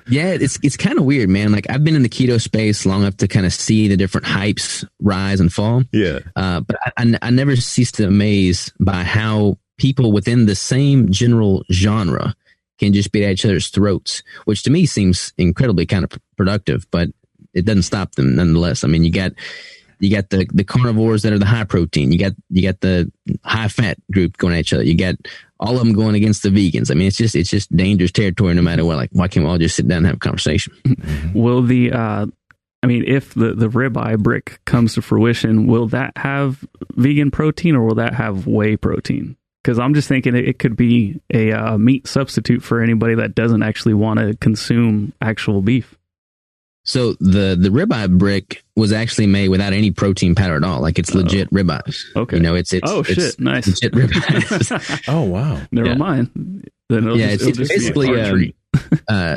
Yeah, it's it's kind of weird, man. Like I've been in the keto space long enough to kind of see the different hypes rise and fall. yeah, Uh, but I, I, I never cease to amaze by how people within the same general genre can just be at each other's throats, which to me seems incredibly kind of productive, but it doesn't stop them nonetheless. I mean, you got you got the the carnivores that are the high protein, you got you got the high fat group going at each other, you got all of them going against the vegans. I mean, it's just it's just dangerous territory no matter what. Like, why can't we all just sit down and have a conversation? Will the uh I mean, if the the ribeye brick comes to fruition, will that have vegan protein or will that have whey protein? Because I'm just thinking it, it could be a uh, meat substitute for anybody that doesn't actually want to consume actual beef. So the the ribeye brick was actually made without any protein powder at all. Like it's legit ribeyes. Okay. You know, it's it's oh it's shit! Nice. legit ribeyes. oh wow, Never Yeah. mind. Then it'll Yeah, just, it's- it'll it's just be a basically, um, treat.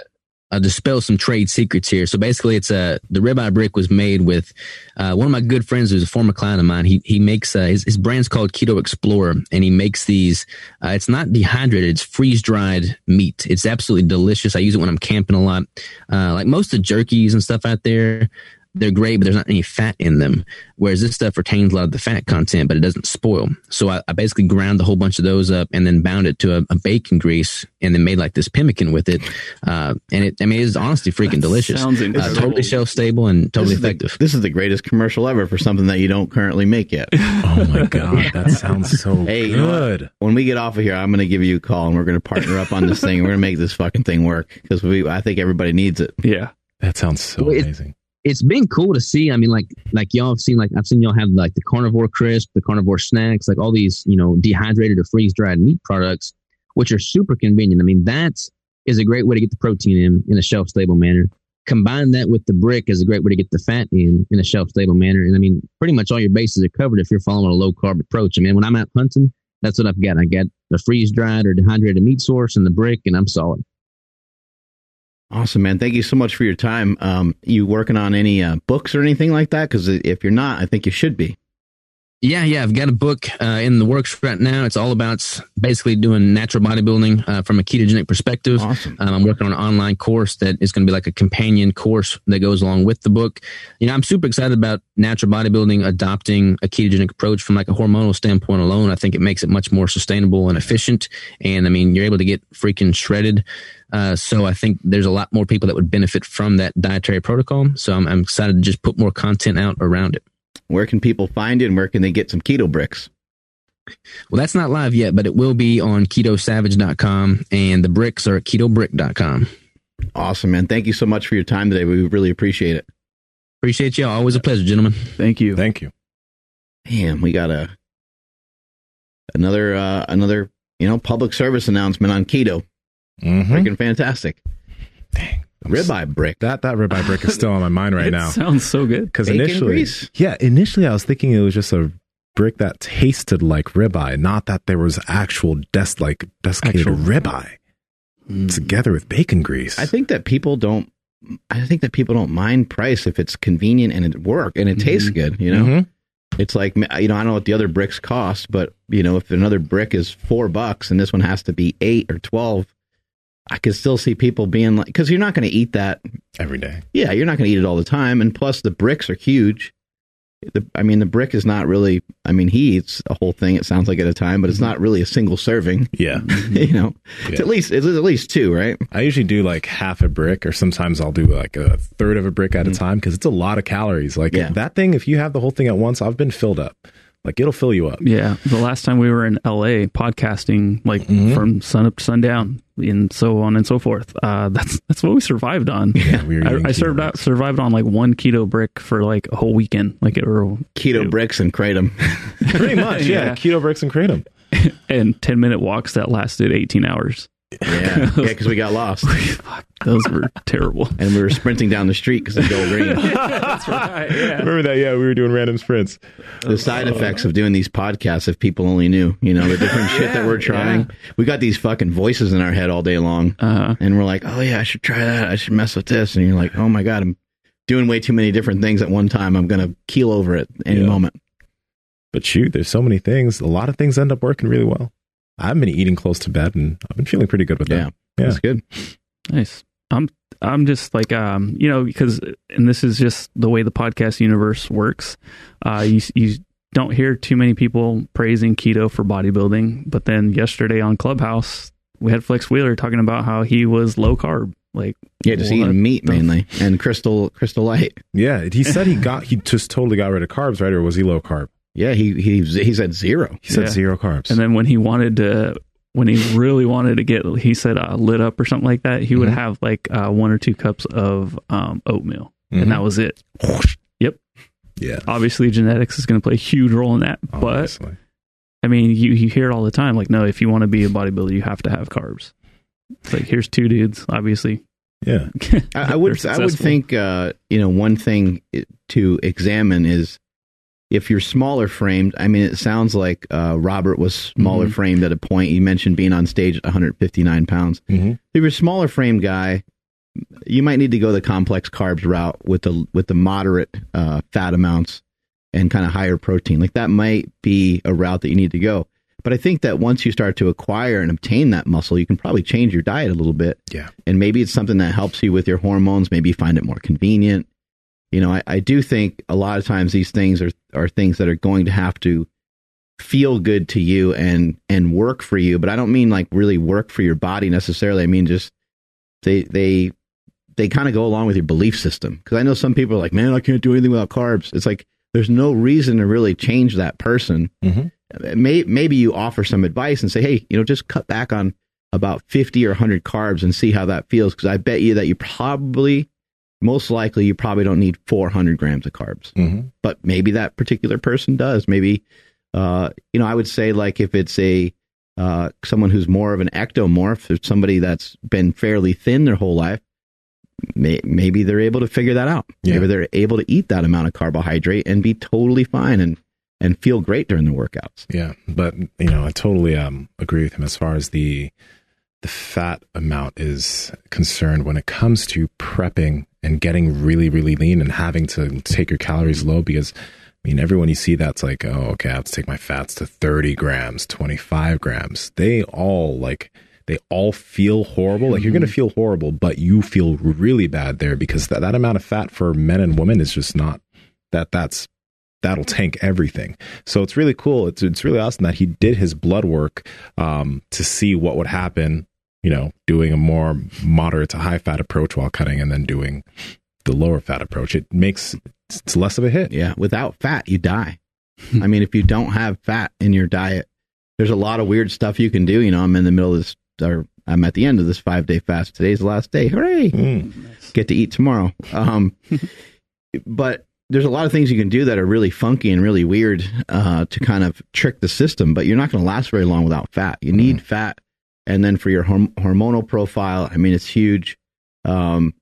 uh, dispel some trade secrets here. So basically, it's a the ribeye brick was made with uh, one of my good friends, who's a former client of mine. He he makes uh, his his brand's called Keto Explorer, and he makes these. Uh, it's not dehydrated; it's freeze dried meat. It's absolutely delicious. I use it when I'm camping a lot. Uh, like most of the jerkies and stuff out there, they're great, but there's not any fat in them. Whereas this stuff retains a lot of the fat content, but it doesn't spoil. So I, I basically ground a whole bunch of those up and then bound it to a, a bacon grease and then made like this pemmican with it. Uh, and it, I mean, it's honestly freaking delicious. sounds Uh, totally shelf stable and totally this, is the, effective. this is the greatest commercial ever for something that you don't currently make yet. oh my god, that sounds so Hey, you know good. when we get off of here, I'm going to give you a call and we're going to partner up on this thing. and We're going to make this fucking thing work because we, I think everybody needs it. Yeah. That sounds so Well, it- amazing. It's been cool to see. I mean, like like y'all have seen, like I've seen y'all have like the carnivore crisp, the carnivore snacks, like all these you know dehydrated or freeze dried meat products, which are super convenient. I mean, that is a great way to get the protein in in a shelf stable manner. Combine that with the brick is a great way to get the fat in in a shelf stable manner. And I mean, pretty much all your bases are covered if you're following a low carb approach. I mean, when I'm out hunting, that's what I've got. I got the freeze dried or dehydrated meat source and the brick, and I'm solid. Awesome, man. Thank you so much for your time. Um, you working on any uh, books or anything like that? Because if you're not, I think you should be. Yeah, yeah, I've got a book uh, in the works right now. It's all about basically doing natural bodybuilding uh, from a ketogenic perspective. Awesome. Um, I'm working on an online course that is going to be like a companion course that goes along with the book. You know, I'm super excited about natural bodybuilding adopting a ketogenic approach from like a hormonal standpoint alone. I think it makes it much more sustainable and efficient. And I mean, you're able to get freaking shredded. Uh, so I think there's a lot more people that would benefit from that dietary protocol. So I'm, I'm excited to just put more content out around it. Where can people find it and where can they get some keto bricks? Well, that's not live yet, but it will be on ketosavage.com and the bricks are at ketobrick.com. Awesome, man. Thank you so much for your time today. We really appreciate it. Appreciate y'all. Always a pleasure, gentlemen. Thank you. Thank you. Damn, we got a another uh, another you know public service announcement on keto. Mm-hmm. Freaking fantastic. Dang. Ribeye brick. That that ribeye brick is still on my mind right it now. sounds so good. Because initially, yeah, initially I was thinking it was just a brick that tasted like ribeye, not that there was actual des like desiccated Actual- ribeye Mm. together with bacon grease. I think that people don't. I think that people don't mind price if it's convenient and it work and it tastes good. You know, Mhm. it's like you know I don't know what the other bricks cost, but you know if another brick is four bucks and this one has to be eight or twelve, I could still see people being like, because you're not going to eat that. every day. Yeah, you're not going to eat it all the time, and plus the bricks are huge. The, I mean, the brick is not really. I mean, he eats a whole thing. It sounds like at a time, but it's mm-hmm. not really a single serving. Yeah. you know, it's at least it's at least two, right? I usually do like half a brick, or sometimes I'll do like a third of a brick at a mm-hmm. time because it's a lot of calories. Like Yeah. that thing, if you have the whole thing at once, I've been filled up. Like it'll fill you up. Yeah, the last time we were in LA podcasting, like Mhm. from sun up to sundown, and so on and so forth. Uh, that's that's what we survived on. Yeah, we were I, I served out, survived on like one keto brick for like a whole weekend, like it were Keto bricks and kratom. Pretty much, yeah. Yeah. Keto bricks and kratom. and ten minute walks that lasted eighteen hours. Yeah, yeah, because we got lost Those were terrible. and we were sprinting down the street because of Joel Greene. That's right. Yeah. Remember that? Yeah, we were doing random sprints. the side effects of doing these podcasts if people only knew you know the different shit that we're trying we got these fucking voices in our head all day long Uh, and we're like oh yeah i should try that i should mess with this and you're like oh my god i'm doing way too many different things at one time i'm gonna keel over at any Yeah. moment But shoot, there's so many things. A lot of things end up working really well. I've been eating close to bed, and I've been feeling pretty good with yeah that. Yeah. that's good Nice. I'm I'm just like um you know because and this is just the way the podcast universe works. Uh, you you don't hear too many people praising keto for bodybuilding, but then yesterday on Clubhouse we had Flex Wheeler talking about how he was low carb. Like yeah just eating meat the mainly and crystal crystal light Yeah, he said he got he just totally got rid of carbs, right? Or was he low carb? Yeah he he he said zero He said Yeah. zero carbs. and then when he wanted to when he really wanted to get he said uh, lit up or something like that, he would Mhm. have like uh, one or two cups of um, oatmeal, Mhm. and that was it. Yep. Yeah, Obviously, genetics is going to play a huge role in that, but. I mean, you, you hear it all the time. Like, no, if you want to be a bodybuilder, you have to have carbs. It's like, here's two dudes, obviously. yeah, I, I would I would think uh, you know one thing to examine is if you're smaller framed. I mean, it sounds like uh, Robert was smaller Mhm. framed at a point. You mentioned being on stage at 159 pounds. hmm If you're a smaller frame guy, you might need to go the complex carbs route with the with the moderate uh, fat amounts and kind of higher protein. Like that might be a route that you need to go. But I think that once you start to acquire and obtain that muscle, you can probably change your diet a little bit. Yeah. And maybe it's something that helps you with your hormones. Maybe you find it more convenient. You know, I, I do think a lot of times these things are, are things that are going to have to feel good to you and and work for you. But I don't mean like really work for your body necessarily. I mean just they they they kind of go along with your belief system. Because I know some people are like, man, I can't do anything without carbs. It's like there's no reason to really change that person. Mhm. May, maybe you offer some advice and say, hey, you know, just cut back on about 50 or 100 carbs and see how that feels. Because I bet you that you probably, most likely, you probably don't need 400 grams of carbs. hmm But maybe that particular person does. Maybe, uh, you know, I would say like if it's a uh, someone who's more of an ectomorph, or somebody that's been fairly thin their whole life, may, maybe they're able to figure that out. Yeah. Maybe they're able to eat that amount of carbohydrate and be totally fine and and feel great during the workouts. Yeah, but you know, I totally um agree with him as far as the the fat amount is concerned when it comes to prepping and getting really really lean and having to take your calories low because I mean everyone you see that's like oh okay I have to take my fats to 30 grams 25 grams they all like they all feel horrible like you're gonna feel horrible but you feel really bad there because that, that amount of fat for men and women is just not that that's that'll tank everything. So it's really cool. It's it's really awesome that he did his blood work um, to see what would happen. You know, doing a more moderate to high fat approach while cutting, and then doing the lower fat approach. It makes it's less of a hit. Yeah, without fat, you die. I mean, if you don't have fat in your diet, there's a lot of weird stuff you can do. You know, I'm in the middle of this, or I'm at the end of this five day fast. Today's the last day. Hooray! Mm. Get to eat tomorrow. Um, but there's a lot of things you can do that are really funky and really weird uh, to kind of trick the system. But you're not going to last very long without fat. You need fat, and then for your horm- hormonal profile, I mean, it's huge. Um,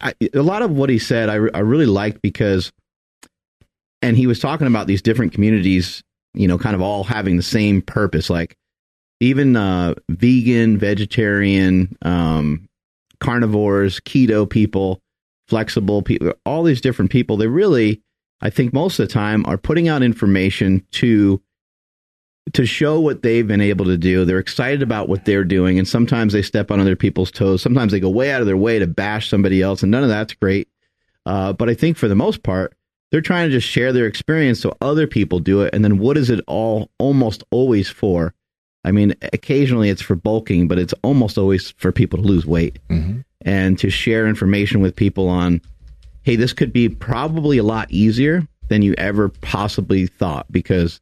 I, a lot of what he said, I, re- I really liked because, and he was talking about these different communities, you know, kind of all having the same purpose, like even uh, vegan, vegetarian, um, carnivores, keto people, flexible people, all these different people. They really, I think, most of the time are putting out information to to show what they've been able to do. They're excited about what they're doing, and sometimes they step on other people's toes. Sometimes they go way out of their way to bash somebody else, and none of that's great. Uh, but I think for the most part, they're trying to just share their experience so other people do it. And then what is it all almost always for? I mean, occasionally it's for bulking, but it's almost always for people to lose weight Mhm. and to share information with people on, hey, this could be probably a lot easier than you ever possibly thought because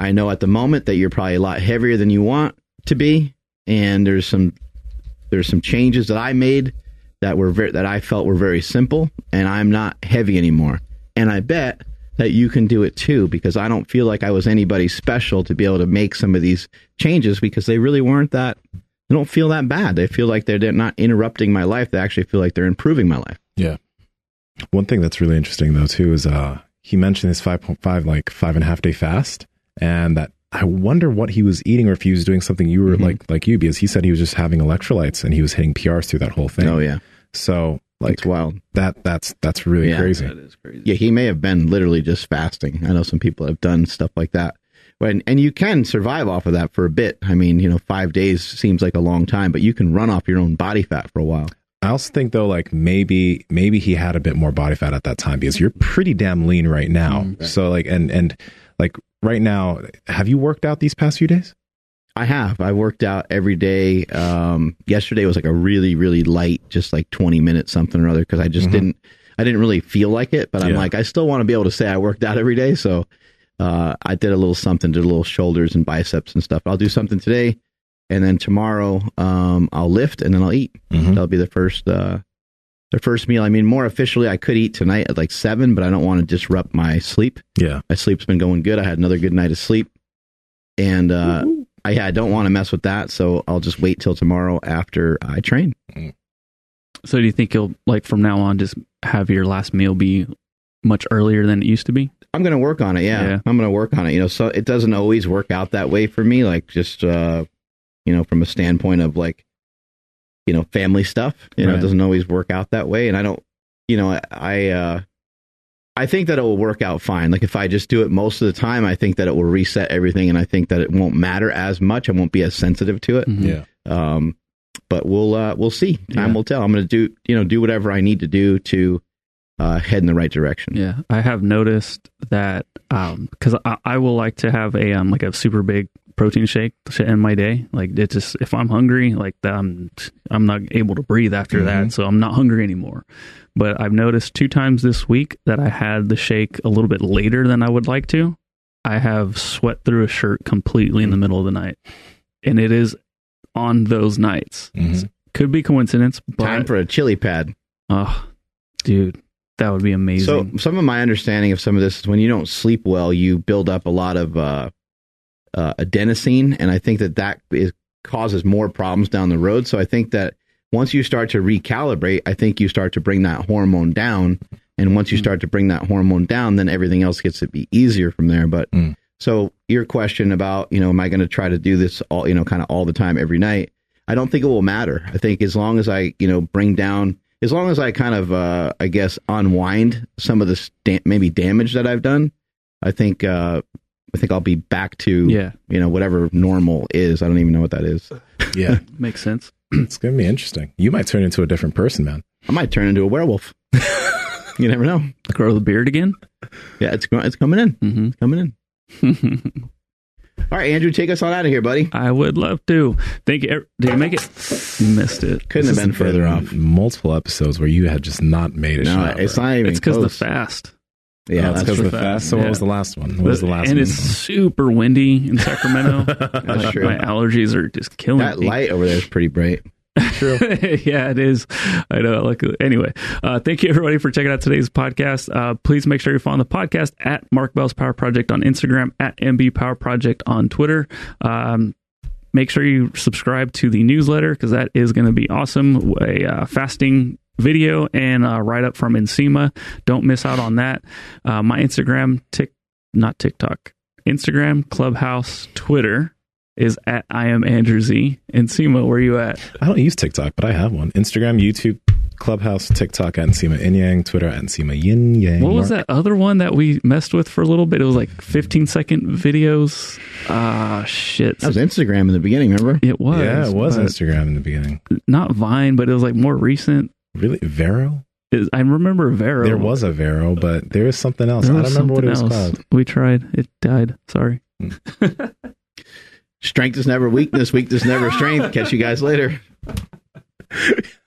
I know at the moment that you're probably a lot heavier than you want to be, and there's some there's some changes that I made that were that I felt were very simple, and I'm not heavy anymore. And I bet that you can do it too because I don't feel like I was anybody special to be able to make some of these changes because they really weren't that. They don't feel that bad. They feel like they're, they're not interrupting my life. They actually feel like they're improving my life. Yeah. One thing that's really interesting though too is uh he mentioned his five point five like five and a half day fast and that I wonder what he was eating or if he was doing something you were Mhm. like like you because he said he was just having electrolytes and he was hitting PRs through that whole thing. Oh yeah, So like it's wild. that that's that's really Yeah. crazy. is crazy. Yeah, he may have been literally just fasting. I know some people have done stuff like that. When and you can survive off of that for a bit. I mean, you know, five days seems like a long time, but you can run off your own body fat for a while. I also think though, like maybe maybe he had a bit more body fat at that time because you're pretty damn lean right now. Mm, right. So like and and like right now, have you worked out these past few days? I have. I worked out every day. Um, yesterday was like a really, really light, just like 20 minutes, something or other, because I just Mhm. didn't, I didn't really feel like it. But I'm Yeah. like, I still want to be able to say I worked out every day. So uh, I did a little something, did a little shoulders and biceps and stuff. I'll do something today. And then tomorrow, um, I'll lift and then I'll eat. Mhm. That'll be the first, uh, the first meal. I mean, more officially, I could eat tonight at like seven, but I don't want to disrupt my sleep Yeah. my sleep's been going good. I had another good night of sleep, and uh, I, yeah, I don't want to mess with that. So I'll just wait till tomorrow after I train. So do you think you'll like from now on just have your last meal be much earlier than it used to be? I'm going to work on it. Yeah, Yeah. I'm going to work on it. You know, so it doesn't always work out that way for me. Like just uh, you know, from a standpoint of like, you know, family stuff. You know, it doesn't always work out that way, and I don't. You know, I. I uh, I think that it will work out fine. Like if I just do it most of the time, I think that it will reset everything, and I think that it won't matter as much. I won't be as sensitive to it. Mhm. Yeah. Um, but we'll uh, we'll see. Time Yeah. will tell. I'm going to do you know do whatever I need to do to uh, head in the right direction. Yeah, I have noticed that because I, I will like to have a um like a super big protein shake to end my day. Like it just if I'm hungry, like I'm I'm not able to breathe after that, so I'm not hungry anymore. But I've noticed two times this week that I had the shake a little bit later than I would like to. I have sweat through a shirt completely in the middle of the night, and it is on those nights. Mhm. Could be coincidence, but Time for a chili pad. oh, dude, that would be amazing. So some of my understanding of some of this is when you don't sleep well, you build up a lot of uh, uh, adenosine, and I think that that is, causes more problems down the road. So I think that once you start to recalibrate, I think you start to bring that hormone down, and once you Hmm. start to bring that hormone down, then everything else gets to be easier from there. But Mm. so your question about you know, am I going to try to do this all you know, kind of all the time every night? I don't think it will matter. I think as long as I, you know, bring down, as long as I kind of, uh, I guess, unwind some of this da- maybe damage that I've done, I think, uh, I think I'll be back to, yeah, you know, whatever normal is. I don't even know what that is. Yeah. makes sense. it's gonna be interesting. You might turn into a different person, man. I might turn into a werewolf. you never know. Grow the beard again. Yeah, it's it's coming in. hmm It's coming in. All right, Andrew, take us on out of here, buddy. I would love to. Thank you. Did you make it? You missed it. Couldn't This have been has further off. Multiple episodes where you had just not made a No, shot. it's bro. not even. It's because the fast. Yeah, Oh, it's that's because of the fast. So what was the last one? What was the last and one? it's super windy in Sacramento. That's Like, true. My allergies are just killing me. That me. light over there is pretty bright. yeah, it is. I know. Like anyway, uh, thank you everybody for checking out today's podcast. Uh, please make sure you follow the podcast at Mark Bell's Power Project on Instagram, at MB Power Project on Twitter. Um, make sure you subscribe to the newsletter because that is going to be awesome. A uh, fasting video and uh, write up from Nsima. Don't miss out on that. Uh, my Instagram, tick, not TikTok, Instagram, Clubhouse, Twitter is at I am Andrew Z. Nsima, where are you at? I don't use TikTok, but I have one. Instagram, YouTube, Clubhouse, TikTok at Nsima Yin Yang, Twitter at Nsima Yin Yang. What was Mark- that other one that we messed with for a little bit? It was like 15 second videos. Ah, shit. That was Instagram in the beginning, remember? it was. yeah, it was Instagram in the beginning. Not Vine, but it was like more recent. Really? Vero? It- I remember Vero. There was a Vero, but there was something else. There I don't remember what it was else. called. We tried. It died. Sorry. Strength is never weakness. Weakness is never strength. Catch you guys later.